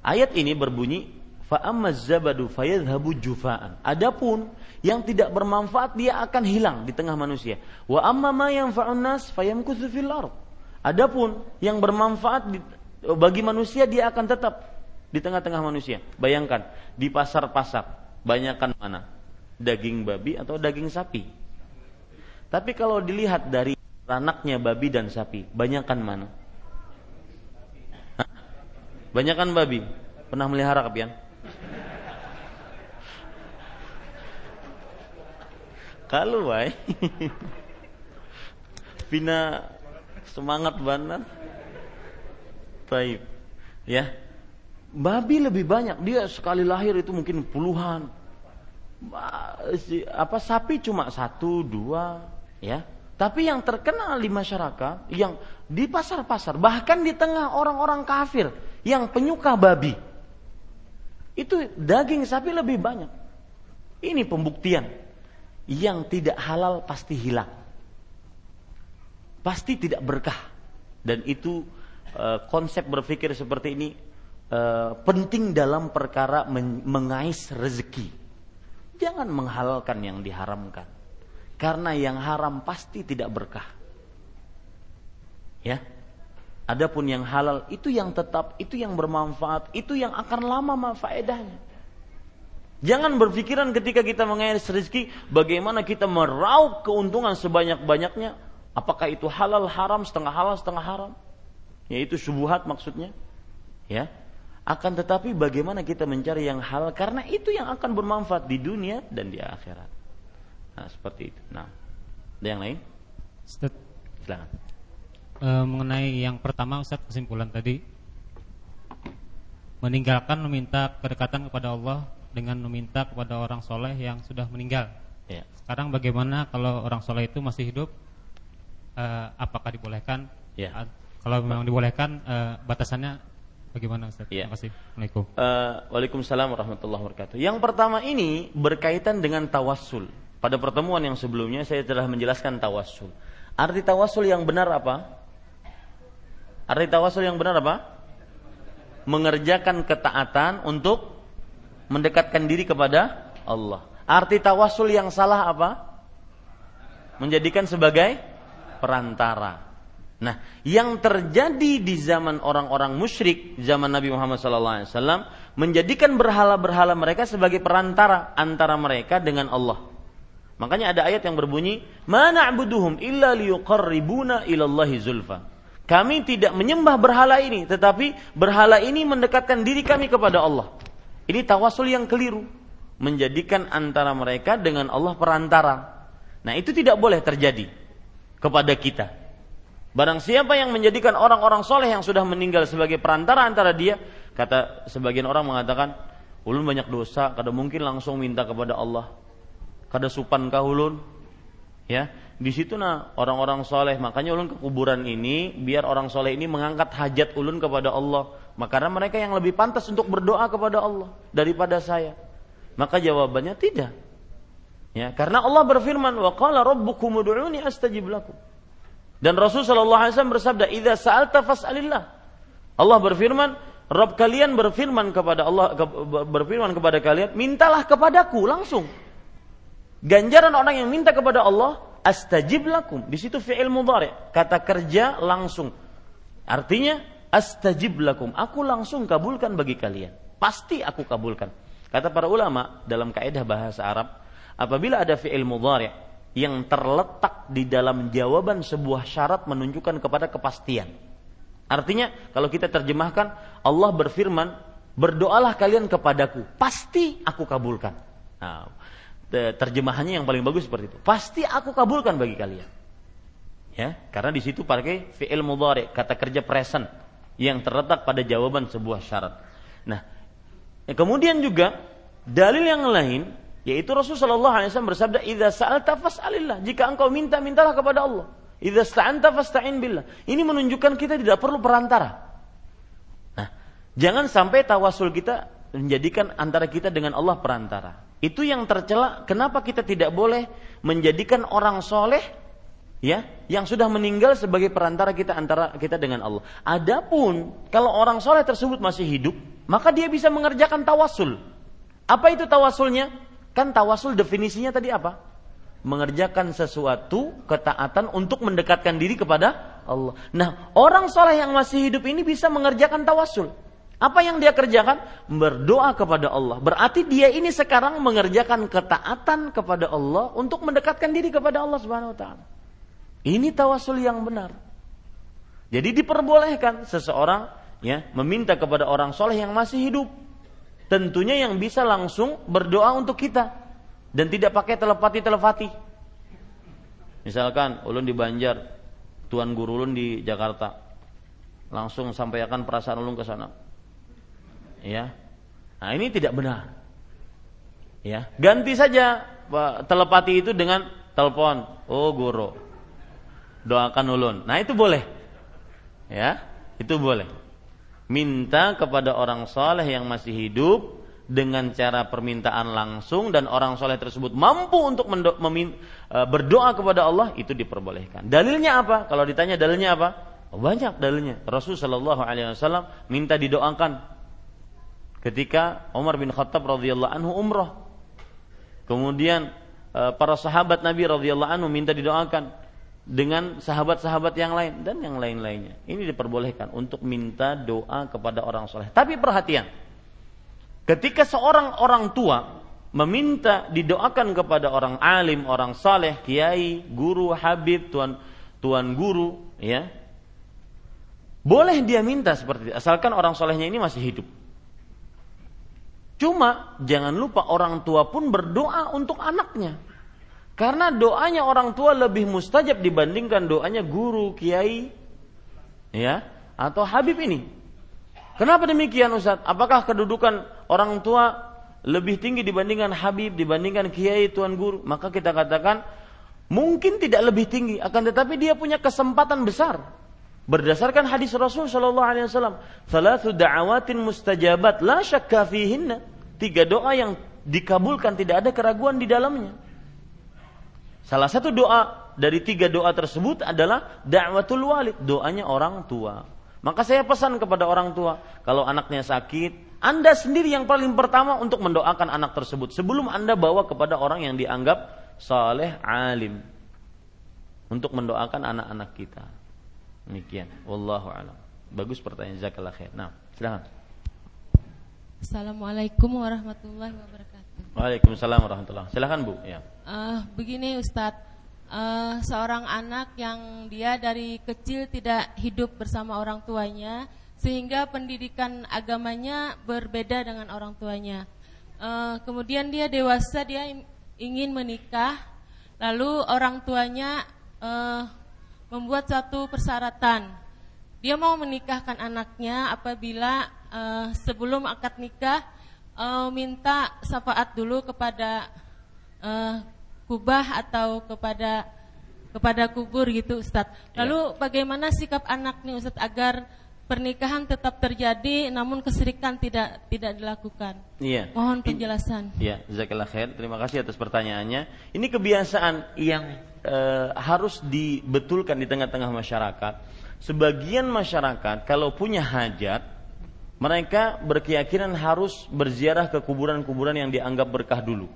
A: Ayat ini berbunyi fa zabadu fayadhhabu jufaan. Adapun yang tidak bermanfaat dia akan hilang di tengah manusia. Wa amma ma yanfa'un nas fayamkuthu fil. Adapun yang bermanfaat bagi manusia dia akan tetap di tengah-tengah manusia. Bayangkan di pasar-pasar banyakkan mana? Daging babi atau daging sapi? Tapi kalau dilihat dari anaknya babi dan sapi, banyakkan mana? Banyak kan babi? Pernah melihara kepian? Kalau wai. Pina semangat banget. Baik. Ya. Babi lebih banyak. Dia sekali lahir itu mungkin puluhan. Apa sapi cuma satu, dua, ya. Tapi yang terkenal di masyarakat, yang di pasar-pasar, bahkan di tengah orang-orang kafir yang penyuka babi, itu daging sapi lebih banyak. Ini pembuktian. Yang tidak halal pasti hilang. Pasti tidak berkah. Dan itu e, konsep berpikir seperti ini e, penting dalam perkara mengais rezeki. Jangan menghalalkan yang diharamkan. Karena yang haram pasti tidak berkah. Ya. Adapun yang halal itu yang tetap, itu yang bermanfaat, itu yang akan lama faedahnya. Jangan berpikiran ketika kita mengais rezeki bagaimana kita meraup keuntungan sebanyak-banyaknya. Apakah itu halal haram setengah halal setengah haram? Yaitu subuhat maksudnya. Ya. Akan tetapi bagaimana kita mencari yang halal karena itu yang akan bermanfaat di dunia dan di akhirat. Nah, seperti itu. Nah, ada yang lain?
D: Ustaz. Silakan. E, mengenai yang pertama Ustaz kesimpulan tadi meninggalkan meminta kedekatan kepada Allah dengan meminta kepada orang soleh yang sudah meninggal. Ya. Sekarang bagaimana kalau orang soleh itu masih hidup? E, apakah dibolehkan? Ya. Kalau memang dibolehkan, e, batasannya bagaimana Ustaz? Ya. Terima kasih. Assalamualaikum.
A: Uh, Waalaikumsalam warahmatullahi wabarakatuh. Yang pertama ini berkaitan dengan tawassul. Pada pertemuan yang sebelumnya saya telah menjelaskan tawassul. Arti tawassul yang benar apa? Arti tawassul yang benar apa? Mengerjakan ketaatan untuk mendekatkan diri kepada Allah. Arti tawassul yang salah apa? Menjadikan sebagai perantara. Nah, yang terjadi di zaman orang-orang musyrik zaman Nabi Muhammad SAW menjadikan berhala-berhala mereka sebagai perantara antara mereka dengan Allah. Makanya ada ayat yang berbunyi, "Mana abuduhum illa liyuqarribuna ilallahi zulfa." Kami tidak menyembah berhala ini, tetapi berhala ini mendekatkan diri kami kepada Allah. Ini tawasul yang keliru, menjadikan antara mereka dengan Allah perantara. Nah, itu tidak boleh terjadi kepada kita. Barang siapa yang menjadikan orang-orang soleh yang sudah meninggal sebagai perantara antara dia, kata sebagian orang mengatakan, ulun banyak dosa, kada mungkin langsung minta kepada Allah. Kada supan kahulun ya di situ nah orang-orang soleh. Makanya ulun ke kuburan ini biar orang soleh ini mengangkat hajat ulun kepada Allah maka karena mereka yang lebih pantas untuk berdoa kepada Allah daripada saya. Maka jawabannya tidak. Ya karena Allah berfirman wa qala rabbukum ud'uni astajib lakum. Dan Rasul sallallahu alaihi wasallam bersabda idza sa'alta fas'alillah. Allah berfirman Rabb kalian berfirman kepada Allah berfirman kepada kalian mintalah kepadaku langsung. Ganjaran orang yang minta kepada Allah, astajib lakum. Di situ fi'il mudhari, kata kerja langsung. Artinya astajib lakum, aku langsung kabulkan bagi kalian. Pasti aku kabulkan. Kata para ulama dalam kaidah bahasa Arab, apabila ada fi'il mudhari yang terletak di dalam jawaban sebuah syarat menunjukkan kepada kepastian. Artinya kalau kita terjemahkan Allah berfirman, berdoalah kalian kepadaku, pasti aku kabulkan. Nah, terjemahannya yang paling bagus seperti itu. Pasti aku kabulkan bagi kalian. Ya, karena di situ pakai fi'il mudhari, kata kerja present yang terletak pada jawaban sebuah syarat. Nah, kemudian juga dalil yang lain yaitu Rasulullah SAW bersabda, "Idza sa'alta fas'alillah." Jika engkau minta, mintalah kepada Allah. Idza sta'anta fasta'in billah. Ini menunjukkan kita tidak perlu perantara. Nah, jangan sampai tawasul kita menjadikan antara kita dengan Allah perantara. Itu yang tercela. Kenapa kita tidak boleh menjadikan orang soleh ya yang sudah meninggal sebagai perantara kita antara kita dengan Allah. Adapun kalau orang soleh tersebut masih hidup, maka dia bisa mengerjakan tawasul. Apa itu tawasulnya? Kan tawasul definisinya tadi apa? Mengerjakan sesuatu ketaatan untuk mendekatkan diri kepada Allah. Nah, orang soleh yang masih hidup ini bisa mengerjakan tawasul. Apa yang dia kerjakan? Berdoa kepada Allah. Berarti dia ini sekarang mengerjakan ketaatan kepada Allah untuk mendekatkan diri kepada Allah Subhanahu wa taala. Ini tawasul yang benar. Jadi diperbolehkan seseorang ya, meminta kepada orang soleh yang masih hidup. Tentunya yang bisa langsung berdoa untuk kita dan tidak pakai telepati-telepati. Misalkan ulun di Banjar, tuan guru ulun di Jakarta. Langsung sampaikan perasaan ulun ke sana. Ya. Nah, ini tidak benar. Ya, ganti saja telepati itu dengan telepon. Oh, guru. Doakan ulun. Nah, itu boleh. Ya, itu boleh. Minta kepada orang soleh yang masih hidup dengan cara permintaan langsung dan orang soleh tersebut mampu untuk e, berdoa kepada Allah itu diperbolehkan. Dalilnya apa? Kalau ditanya dalilnya apa? Oh, banyak dalilnya. Rasulullah Shallallahu Alaihi Wasallam minta didoakan ketika Umar bin Khattab radhiyallahu anhu umrah. Kemudian e, para sahabat Nabi radhiyallahu anhu minta didoakan dengan sahabat-sahabat yang lain dan yang lain-lainnya. Ini diperbolehkan untuk minta doa kepada orang soleh. Tapi perhatian, Ketika seorang orang tua meminta didoakan kepada orang alim, orang saleh, kiai, guru, habib, tuan tuan guru, ya. Boleh dia minta seperti itu, asalkan orang solehnya ini masih hidup. Cuma jangan lupa orang tua pun berdoa untuk anaknya. Karena doanya orang tua lebih mustajab dibandingkan doanya guru, kiai, ya, atau habib ini. Kenapa demikian Ustaz? Apakah kedudukan orang tua lebih tinggi dibandingkan habib, dibandingkan kiai, tuan guru? Maka kita katakan mungkin tidak lebih tinggi, akan tetapi dia punya kesempatan besar. Berdasarkan hadis Rasul sallallahu alaihi wasallam, "Thalathu da'awatin mustajabat la syakka fihinna." Tiga doa yang dikabulkan tidak ada keraguan di dalamnya. Salah satu doa dari tiga doa tersebut adalah da'watul walid, doanya orang tua. Maka saya pesan kepada orang tua, kalau anaknya sakit, Anda sendiri yang paling pertama untuk mendoakan anak tersebut sebelum Anda bawa kepada orang yang dianggap saleh alim untuk mendoakan anak-anak kita. Demikian, wallahu alam. Bagus pertanyaan zakallah khair. Nah, silakan.
E: Assalamualaikum warahmatullahi wabarakatuh.
A: Waalaikumsalam warahmatullahi. Silakan Bu, ya.
E: Uh, begini Ustadz, uh, seorang anak yang dia dari kecil tidak hidup bersama orang tuanya sehingga pendidikan agamanya berbeda dengan orang tuanya. Uh, kemudian dia dewasa dia ingin menikah, lalu orang tuanya uh, membuat satu persyaratan. Dia mau menikahkan anaknya apabila uh, sebelum akad nikah uh, minta syafaat dulu kepada uh, kubah atau kepada kepada kubur gitu Ustaz. Ya. Lalu ya. bagaimana sikap anak nih Ustaz agar pernikahan tetap terjadi namun kesirikan tidak tidak dilakukan.
A: Iya.
E: Mohon penjelasan.
A: Iya, jazakallah khair. Terima kasih atas pertanyaannya. Ini kebiasaan yang e, harus dibetulkan di tengah-tengah masyarakat. Sebagian masyarakat kalau punya hajat mereka berkeyakinan harus berziarah ke kuburan-kuburan yang dianggap berkah dulu.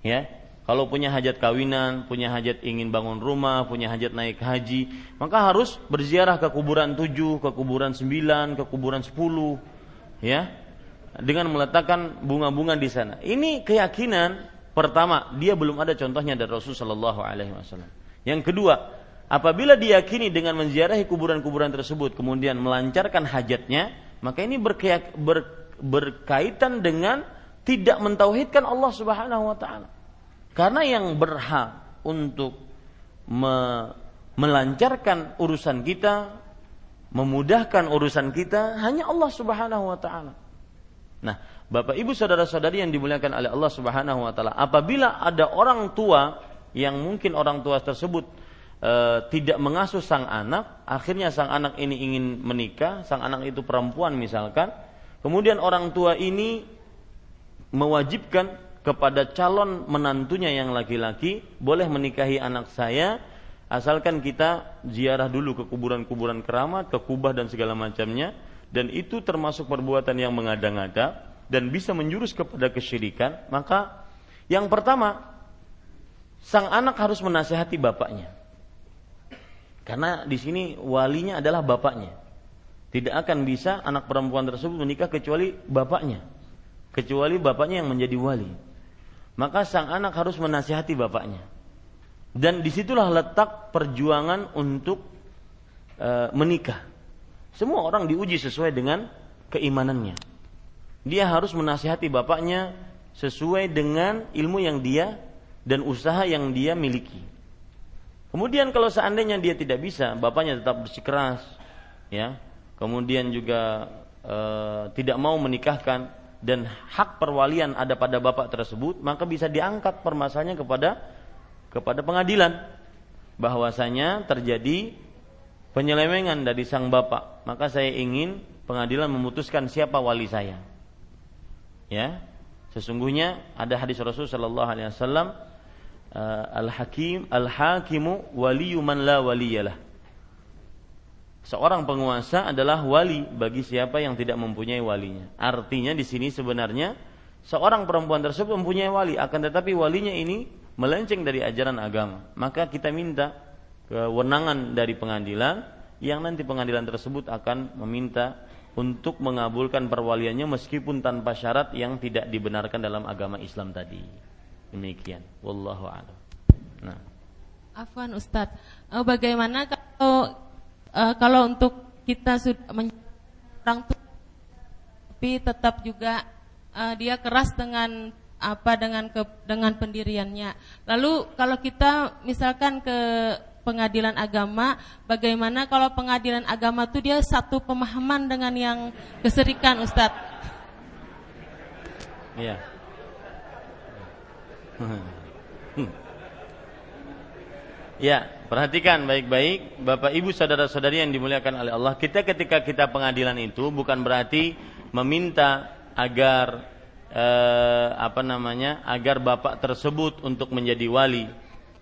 A: Ya, kalau punya hajat kawinan, punya hajat ingin bangun rumah, punya hajat naik haji, maka harus berziarah ke kuburan tujuh, ke kuburan sembilan, ke kuburan sepuluh, ya, dengan meletakkan bunga-bunga di sana. Ini keyakinan pertama, dia belum ada contohnya dari Rasul Shallallahu Alaihi Wasallam. Yang kedua, apabila diyakini dengan menziarahi kuburan-kuburan tersebut, kemudian melancarkan hajatnya, maka ini berkeyak, ber, berkaitan dengan tidak mentauhidkan Allah Subhanahu Wa Taala. Karena yang berhak untuk me melancarkan urusan kita, memudahkan urusan kita hanya Allah Subhanahu wa taala. Nah, Bapak Ibu saudara-saudari yang dimuliakan oleh Allah Subhanahu wa taala, apabila ada orang tua yang mungkin orang tua tersebut e, tidak mengasuh sang anak, akhirnya sang anak ini ingin menikah, sang anak itu perempuan misalkan, kemudian orang tua ini mewajibkan kepada calon menantunya yang laki-laki boleh menikahi anak saya asalkan kita ziarah dulu ke kuburan-kuburan keramat, ke kubah dan segala macamnya dan itu termasuk perbuatan yang mengada-ngada dan bisa menjurus kepada kesyirikan, maka yang pertama sang anak harus menasehati bapaknya. Karena di sini walinya adalah bapaknya. Tidak akan bisa anak perempuan tersebut menikah kecuali bapaknya. Kecuali bapaknya yang menjadi wali maka sang anak harus menasihati bapaknya. Dan di situlah letak perjuangan untuk e, menikah. Semua orang diuji sesuai dengan keimanannya. Dia harus menasihati bapaknya sesuai dengan ilmu yang dia dan usaha yang dia miliki. Kemudian kalau seandainya dia tidak bisa, bapaknya tetap bersikeras, ya. Kemudian juga e, tidak mau menikahkan dan hak perwalian ada pada bapak tersebut, maka bisa diangkat permasalahannya kepada kepada pengadilan bahwasanya terjadi penyelewengan dari sang bapak. Maka saya ingin pengadilan memutuskan siapa wali saya. Ya, sesungguhnya ada hadis Rasul Shallallahu Alaihi Wasallam uh, al-hakim al-hakimu waliyu man la waliyalah. Seorang penguasa adalah wali bagi siapa yang tidak mempunyai walinya. Artinya di sini sebenarnya seorang perempuan tersebut mempunyai wali, akan tetapi walinya ini melenceng dari ajaran agama. Maka kita minta kewenangan dari pengadilan yang nanti pengadilan tersebut akan meminta untuk mengabulkan perwaliannya meskipun tanpa syarat yang tidak dibenarkan dalam agama Islam tadi. Demikian. Wallahu a'lam.
E: Nah. Afwan Ustadz, uh, bagaimana kalau uh, kalau untuk kita orang tua tapi tetap juga uh, dia keras dengan apa dengan ke, dengan pendiriannya. Lalu kalau kita misalkan ke pengadilan agama, bagaimana kalau pengadilan agama itu dia satu pemahaman dengan yang keserikan Ustadz?
A: Iya. Ya, perhatikan baik-baik Bapak Ibu saudara-saudari yang dimuliakan oleh Allah. Kita ketika kita pengadilan itu bukan berarti meminta agar eh, apa namanya? agar bapak tersebut untuk menjadi wali.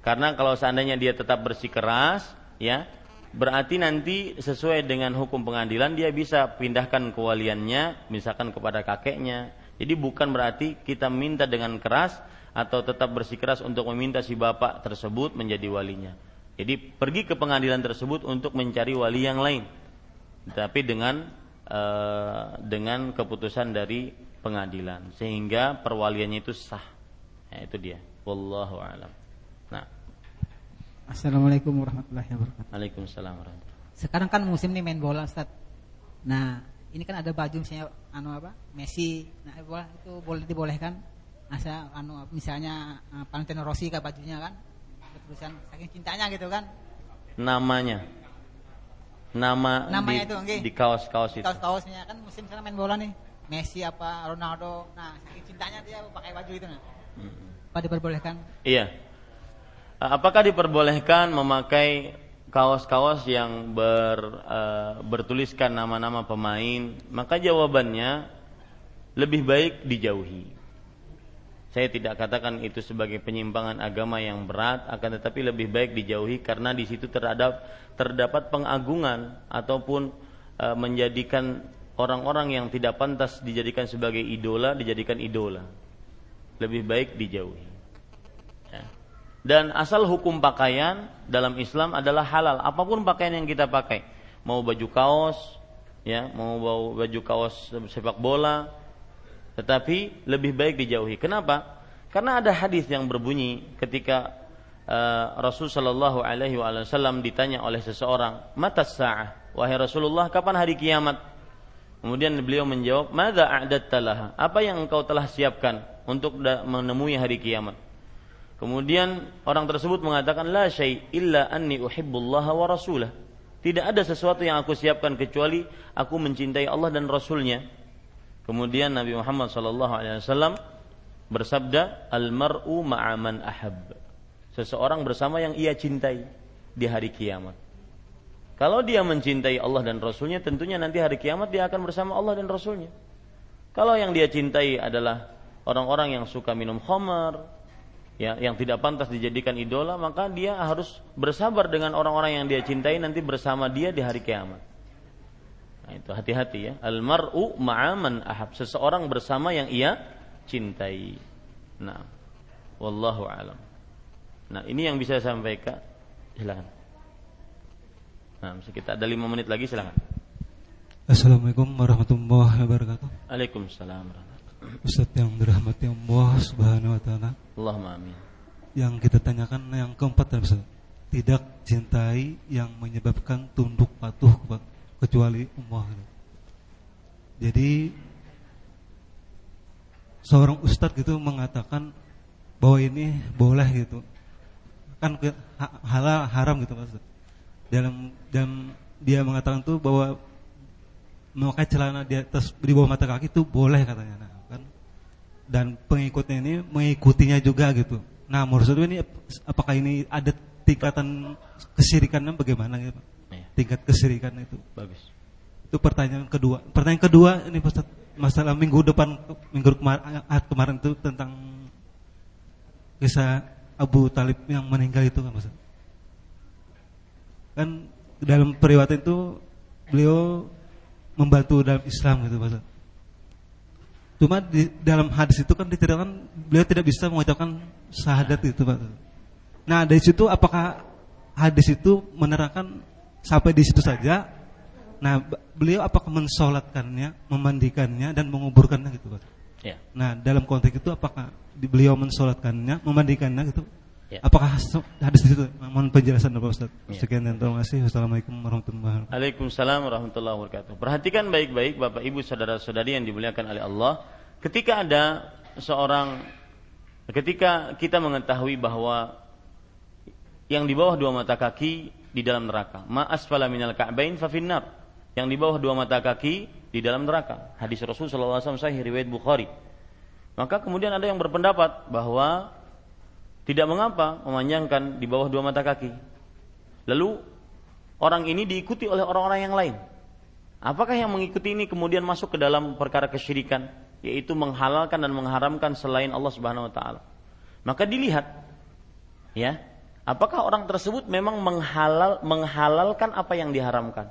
A: Karena kalau seandainya dia tetap bersikeras, ya, berarti nanti sesuai dengan hukum pengadilan dia bisa pindahkan kewaliannya misalkan kepada kakeknya. Jadi bukan berarti kita minta dengan keras atau tetap bersikeras untuk meminta si bapak tersebut menjadi walinya. Jadi pergi ke pengadilan tersebut untuk mencari wali yang lain, tapi dengan uh, dengan keputusan dari pengadilan sehingga perwaliannya itu sah. Ya, itu dia. Wallahu a'lam. Nah.
F: Assalamualaikum warahmatullahi wabarakatuh.
A: Waalaikumsalam warahmatullahi.
F: Sekarang kan musim nih main bola, Ustaz. Nah, ini kan ada baju misalnya anu apa? Messi. Nah, itu boleh dibolehkan asa anu misalnya uh, Valentino Rossi kan bajunya kan tulisan saking cintanya gitu kan?
A: Namanya. Nama
F: namanya
A: di,
F: itu okay.
A: di kaos-kaos itu.
F: Kaos-kaosnya kan musim sana main bola nih. Messi apa Ronaldo? Nah saking cintanya dia pakai baju itu nah. Hmm. apa diperbolehkan?
A: Iya. Apakah diperbolehkan memakai kaos-kaos yang ber, uh, bertuliskan nama-nama pemain? Maka jawabannya lebih baik dijauhi saya tidak katakan itu sebagai penyimpangan agama yang berat, akan tetapi lebih baik dijauhi karena di situ terhadap terdapat pengagungan ataupun e, menjadikan orang-orang yang tidak pantas dijadikan sebagai idola dijadikan idola. Lebih baik dijauhi. Ya. Dan asal hukum pakaian dalam Islam adalah halal. Apa pun pakaian yang kita pakai, mau baju kaos, ya, mau baju kaos sepak bola, tetapi lebih baik dijauhi. Kenapa? Karena ada hadis yang berbunyi ketika uh, Rasul Shallallahu Alaihi Wasallam ditanya oleh seseorang, mata sah, wahai Rasulullah, kapan hari kiamat? Kemudian beliau menjawab, Mada a'dat talaha? Apa yang engkau telah siapkan untuk menemui hari kiamat? Kemudian orang tersebut mengatakan, La syai illa anni uhibbullaha wa rasulah. Tidak ada sesuatu yang aku siapkan kecuali aku mencintai Allah dan Rasulnya. Kemudian Nabi Muhammad SAW bersabda, "Al-mar'u ma'aman ahab." Seseorang bersama yang ia cintai di hari kiamat. Kalau dia mencintai Allah dan Rasulnya, tentunya nanti hari kiamat dia akan bersama Allah dan Rasulnya. Kalau yang dia cintai adalah orang-orang yang suka minum khamar, ya, yang tidak pantas dijadikan idola, maka dia harus bersabar dengan orang-orang yang dia cintai nanti bersama dia di hari kiamat. Nah, itu hati-hati ya. Al-mar'u ma'aman ahab. Seseorang bersama yang ia cintai. Nah, wallahu alam. Nah, ini yang bisa saya sampaikan. Silakan. Nah, kita ada lima menit lagi silakan.
G: Assalamualaikum warahmatullahi wabarakatuh.
A: Waalaikumsalam
G: Ustaz yang dirahmati Allah Subhanahu wa taala.
A: Allahumma amin.
G: Yang kita tanyakan yang keempat Ustaz. Tidak cintai yang menyebabkan tunduk patuh kecuali Allah. Jadi seorang ustadz gitu mengatakan bahwa ini boleh gitu. Kan halal haram gitu maksud dalam dalam dia mengatakan tuh bahwa memakai celana di atas di bawah mata kaki itu boleh katanya. Nah, kan? Dan pengikutnya ini mengikutinya juga gitu. Nah menurut ini apakah ini ada tingkatan kesirikannya bagaimana gitu. Tingkat kesirikan itu
A: bagus
G: itu pertanyaan kedua pertanyaan kedua ini Ustaz masalah minggu depan minggu kemarin, kemarin itu tentang kisah Abu Talib yang meninggal itu kan Ustaz. Kan dalam periwatan itu beliau membantu dalam Islam gitu Ustaz. Cuma di dalam hadis itu kan diceritakan beliau tidak bisa mengucapkan syahadat itu Pak. Nah dari situ apakah hadis itu menerangkan sampai di situ saja? Nah beliau apakah mensolatkannya, memandikannya dan menguburkannya gitu Pak? Ya. Nah dalam konteks itu apakah beliau mensolatkannya, memandikannya gitu. Ya. Apakah hadis itu? Mohon penjelasan Bapak Ustaz. Ya. Sekian dan terima kasih. Wassalamualaikum warahmatullahi wabarakatuh.
A: Waalaikumsalam warahmatullahi wabarakatuh. Perhatikan baik-baik Bapak Ibu saudara-saudari yang dimuliakan oleh Allah. Ketika ada seorang ketika kita mengetahui bahwa yang di bawah dua mata kaki di dalam neraka, ma asfala minal ka'bain fa finnar. Yang di bawah dua mata kaki di dalam neraka. Hadis Rasul sallallahu alaihi wasallam sahih riwayat Bukhari. Maka kemudian ada yang berpendapat bahwa tidak mengapa memanjangkan di bawah dua mata kaki. Lalu orang ini diikuti oleh orang-orang yang lain. Apakah yang mengikuti ini kemudian masuk ke dalam perkara kesyirikan, yaitu menghalalkan dan mengharamkan selain Allah Subhanahu wa taala? Maka dilihat ya, apakah orang tersebut memang menghalal menghalalkan apa yang diharamkan?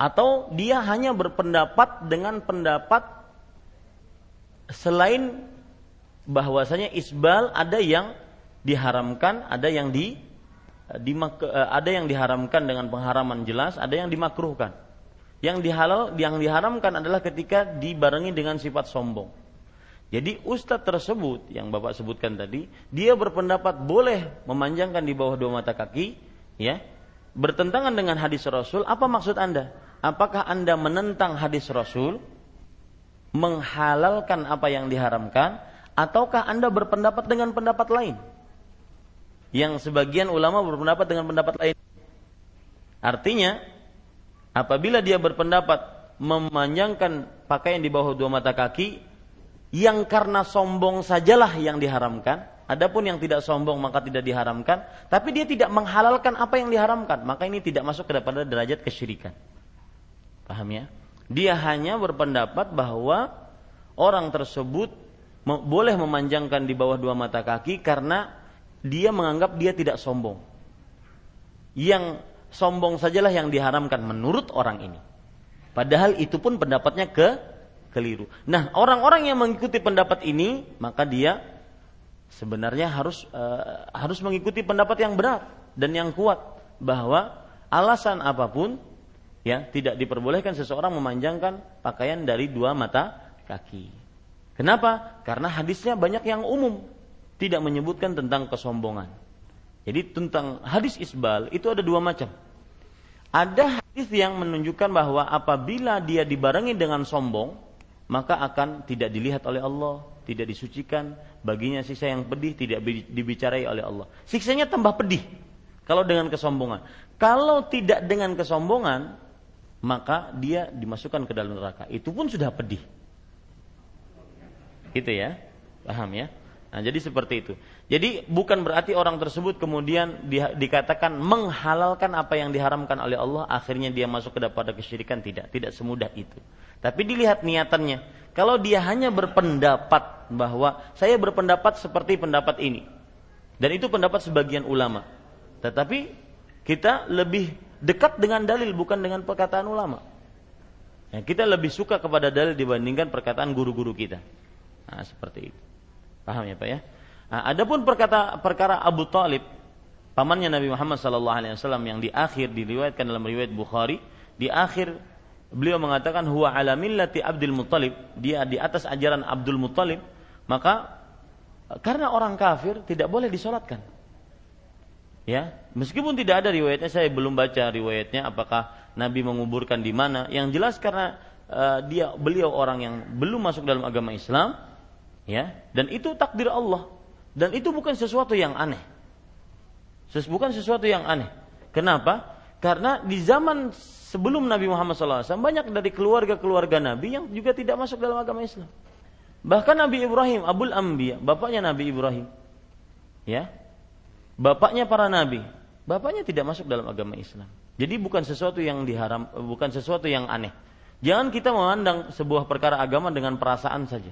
A: Atau dia hanya berpendapat dengan pendapat selain bahwasanya isbal ada yang diharamkan, ada yang di, di eh, ada yang diharamkan dengan pengharaman jelas, ada yang dimakruhkan. Yang dihalal, yang diharamkan adalah ketika dibarengi dengan sifat sombong. Jadi ustadz tersebut yang bapak sebutkan tadi, dia berpendapat boleh memanjangkan di bawah dua mata kaki, ya, bertentangan dengan hadis Rasul. Apa maksud anda? Apakah anda menentang hadis Rasul? menghalalkan apa yang diharamkan ataukah Anda berpendapat dengan pendapat lain? Yang sebagian ulama berpendapat dengan pendapat lain. Artinya, apabila dia berpendapat memanjangkan pakaian di bawah dua mata kaki yang karena sombong sajalah yang diharamkan, adapun yang tidak sombong maka tidak diharamkan, tapi dia tidak menghalalkan apa yang diharamkan, maka ini tidak masuk kepada derajat kesyirikan. Paham ya? Dia hanya berpendapat bahwa orang tersebut boleh memanjangkan di bawah dua mata kaki karena dia menganggap dia tidak sombong. Yang sombong sajalah yang diharamkan menurut orang ini. Padahal itu pun pendapatnya ke keliru. Nah, orang-orang yang mengikuti pendapat ini, maka dia sebenarnya harus uh, harus mengikuti pendapat yang benar dan yang kuat bahwa alasan apa pun ya tidak diperbolehkan seseorang memanjangkan pakaian dari dua mata kaki. Kenapa? Karena hadisnya banyak yang umum, tidak menyebutkan tentang kesombongan. Jadi tentang hadis isbal itu ada dua macam. Ada hadis yang menunjukkan bahwa apabila dia dibarengi dengan sombong, maka akan tidak dilihat oleh Allah, tidak disucikan, baginya sisa yang pedih tidak dibicarai oleh Allah. Siksanya tambah pedih kalau dengan kesombongan. Kalau tidak dengan kesombongan, maka dia dimasukkan ke dalam neraka. Itu pun sudah pedih. Gitu ya. Paham ya? Nah, jadi seperti itu. Jadi bukan berarti orang tersebut kemudian di, dikatakan menghalalkan apa yang diharamkan oleh Allah, akhirnya dia masuk ke kepada kesyirikan tidak, tidak semudah itu. Tapi dilihat niatannya. Kalau dia hanya berpendapat bahwa saya berpendapat seperti pendapat ini. Dan itu pendapat sebagian ulama. Tetapi kita lebih dekat dengan dalil bukan dengan perkataan ulama. Ya, kita lebih suka kepada dalil dibandingkan perkataan guru-guru kita. Nah, seperti itu. Paham ya Pak ya? Nah, adapun perkata perkara Abu Talib, pamannya Nabi Muhammad SAW yang di akhir diriwayatkan dalam riwayat Bukhari, di akhir beliau mengatakan huwa ala millati Abdul Muttalib, dia di atas ajaran Abdul Muttalib, maka karena orang kafir tidak boleh disolatkan. Ya, meskipun tidak ada riwayatnya, saya belum baca riwayatnya apakah Nabi menguburkan di mana. Yang jelas karena uh, dia beliau orang yang belum masuk dalam agama Islam, ya. Dan itu takdir Allah. Dan itu bukan sesuatu yang aneh. Bukan sesuatu yang aneh. Kenapa? Karena di zaman sebelum Nabi Muhammad SAW banyak dari keluarga-keluarga Nabi yang juga tidak masuk dalam agama Islam. Bahkan Nabi Ibrahim, Abul Ambiya, bapaknya Nabi Ibrahim, ya, bapaknya para nabi, bapaknya tidak masuk dalam agama Islam. Jadi bukan sesuatu yang diharam, bukan sesuatu yang aneh. Jangan kita memandang sebuah perkara agama dengan perasaan saja.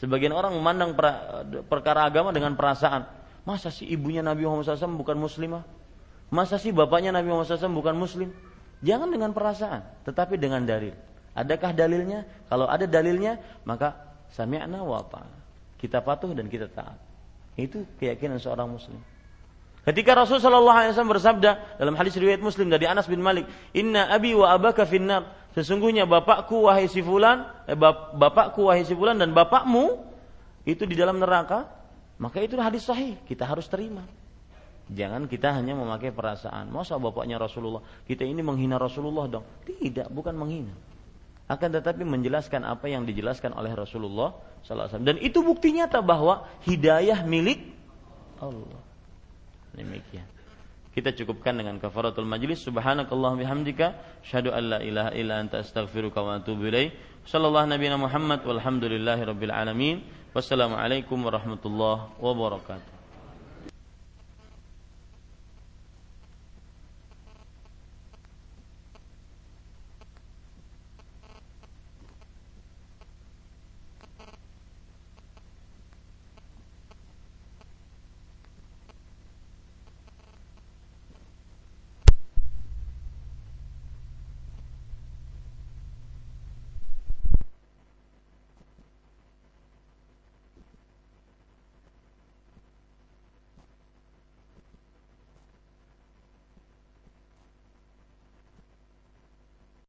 A: Sebagian orang memandang perkara agama dengan perasaan. Masa sih ibunya Nabi Muhammad SAW bukan muslimah? Masa sih bapaknya Nabi Muhammad SAW bukan muslim? Jangan dengan perasaan, tetapi dengan dalil. Adakah dalilnya? Kalau ada dalilnya, maka sami'na wa Kita patuh dan kita taat. Itu keyakinan seorang muslim. Ketika Rasul Shallallahu Alaihi Wasallam bersabda dalam hadis riwayat Muslim dari Anas bin Malik, Inna abi wa abaka finnar. Sesungguhnya bapakku wahai si fulan, eh, bapakku wahai si fulan dan bapakmu itu di dalam neraka. Maka itu hadis sahih, kita harus terima. Jangan kita hanya memakai perasaan. Masa bapaknya Rasulullah, kita ini menghina Rasulullah dong? Tidak, bukan menghina. Akan tetapi menjelaskan apa yang dijelaskan oleh Rasulullah SAW. Dan itu bukti nyata bahwa hidayah milik Allah. Demikian. Kita cukupkan dengan kafaratul majlis. Subhanakallah bihamdika. Syahadu an la ilaha illa anta astaghfiruka wa atubu ilaih. Sallallahu nabiyana Muhammad walhamdulillahi rabbil alamin. Wassalamualaikum warahmatullahi wabarakatuh.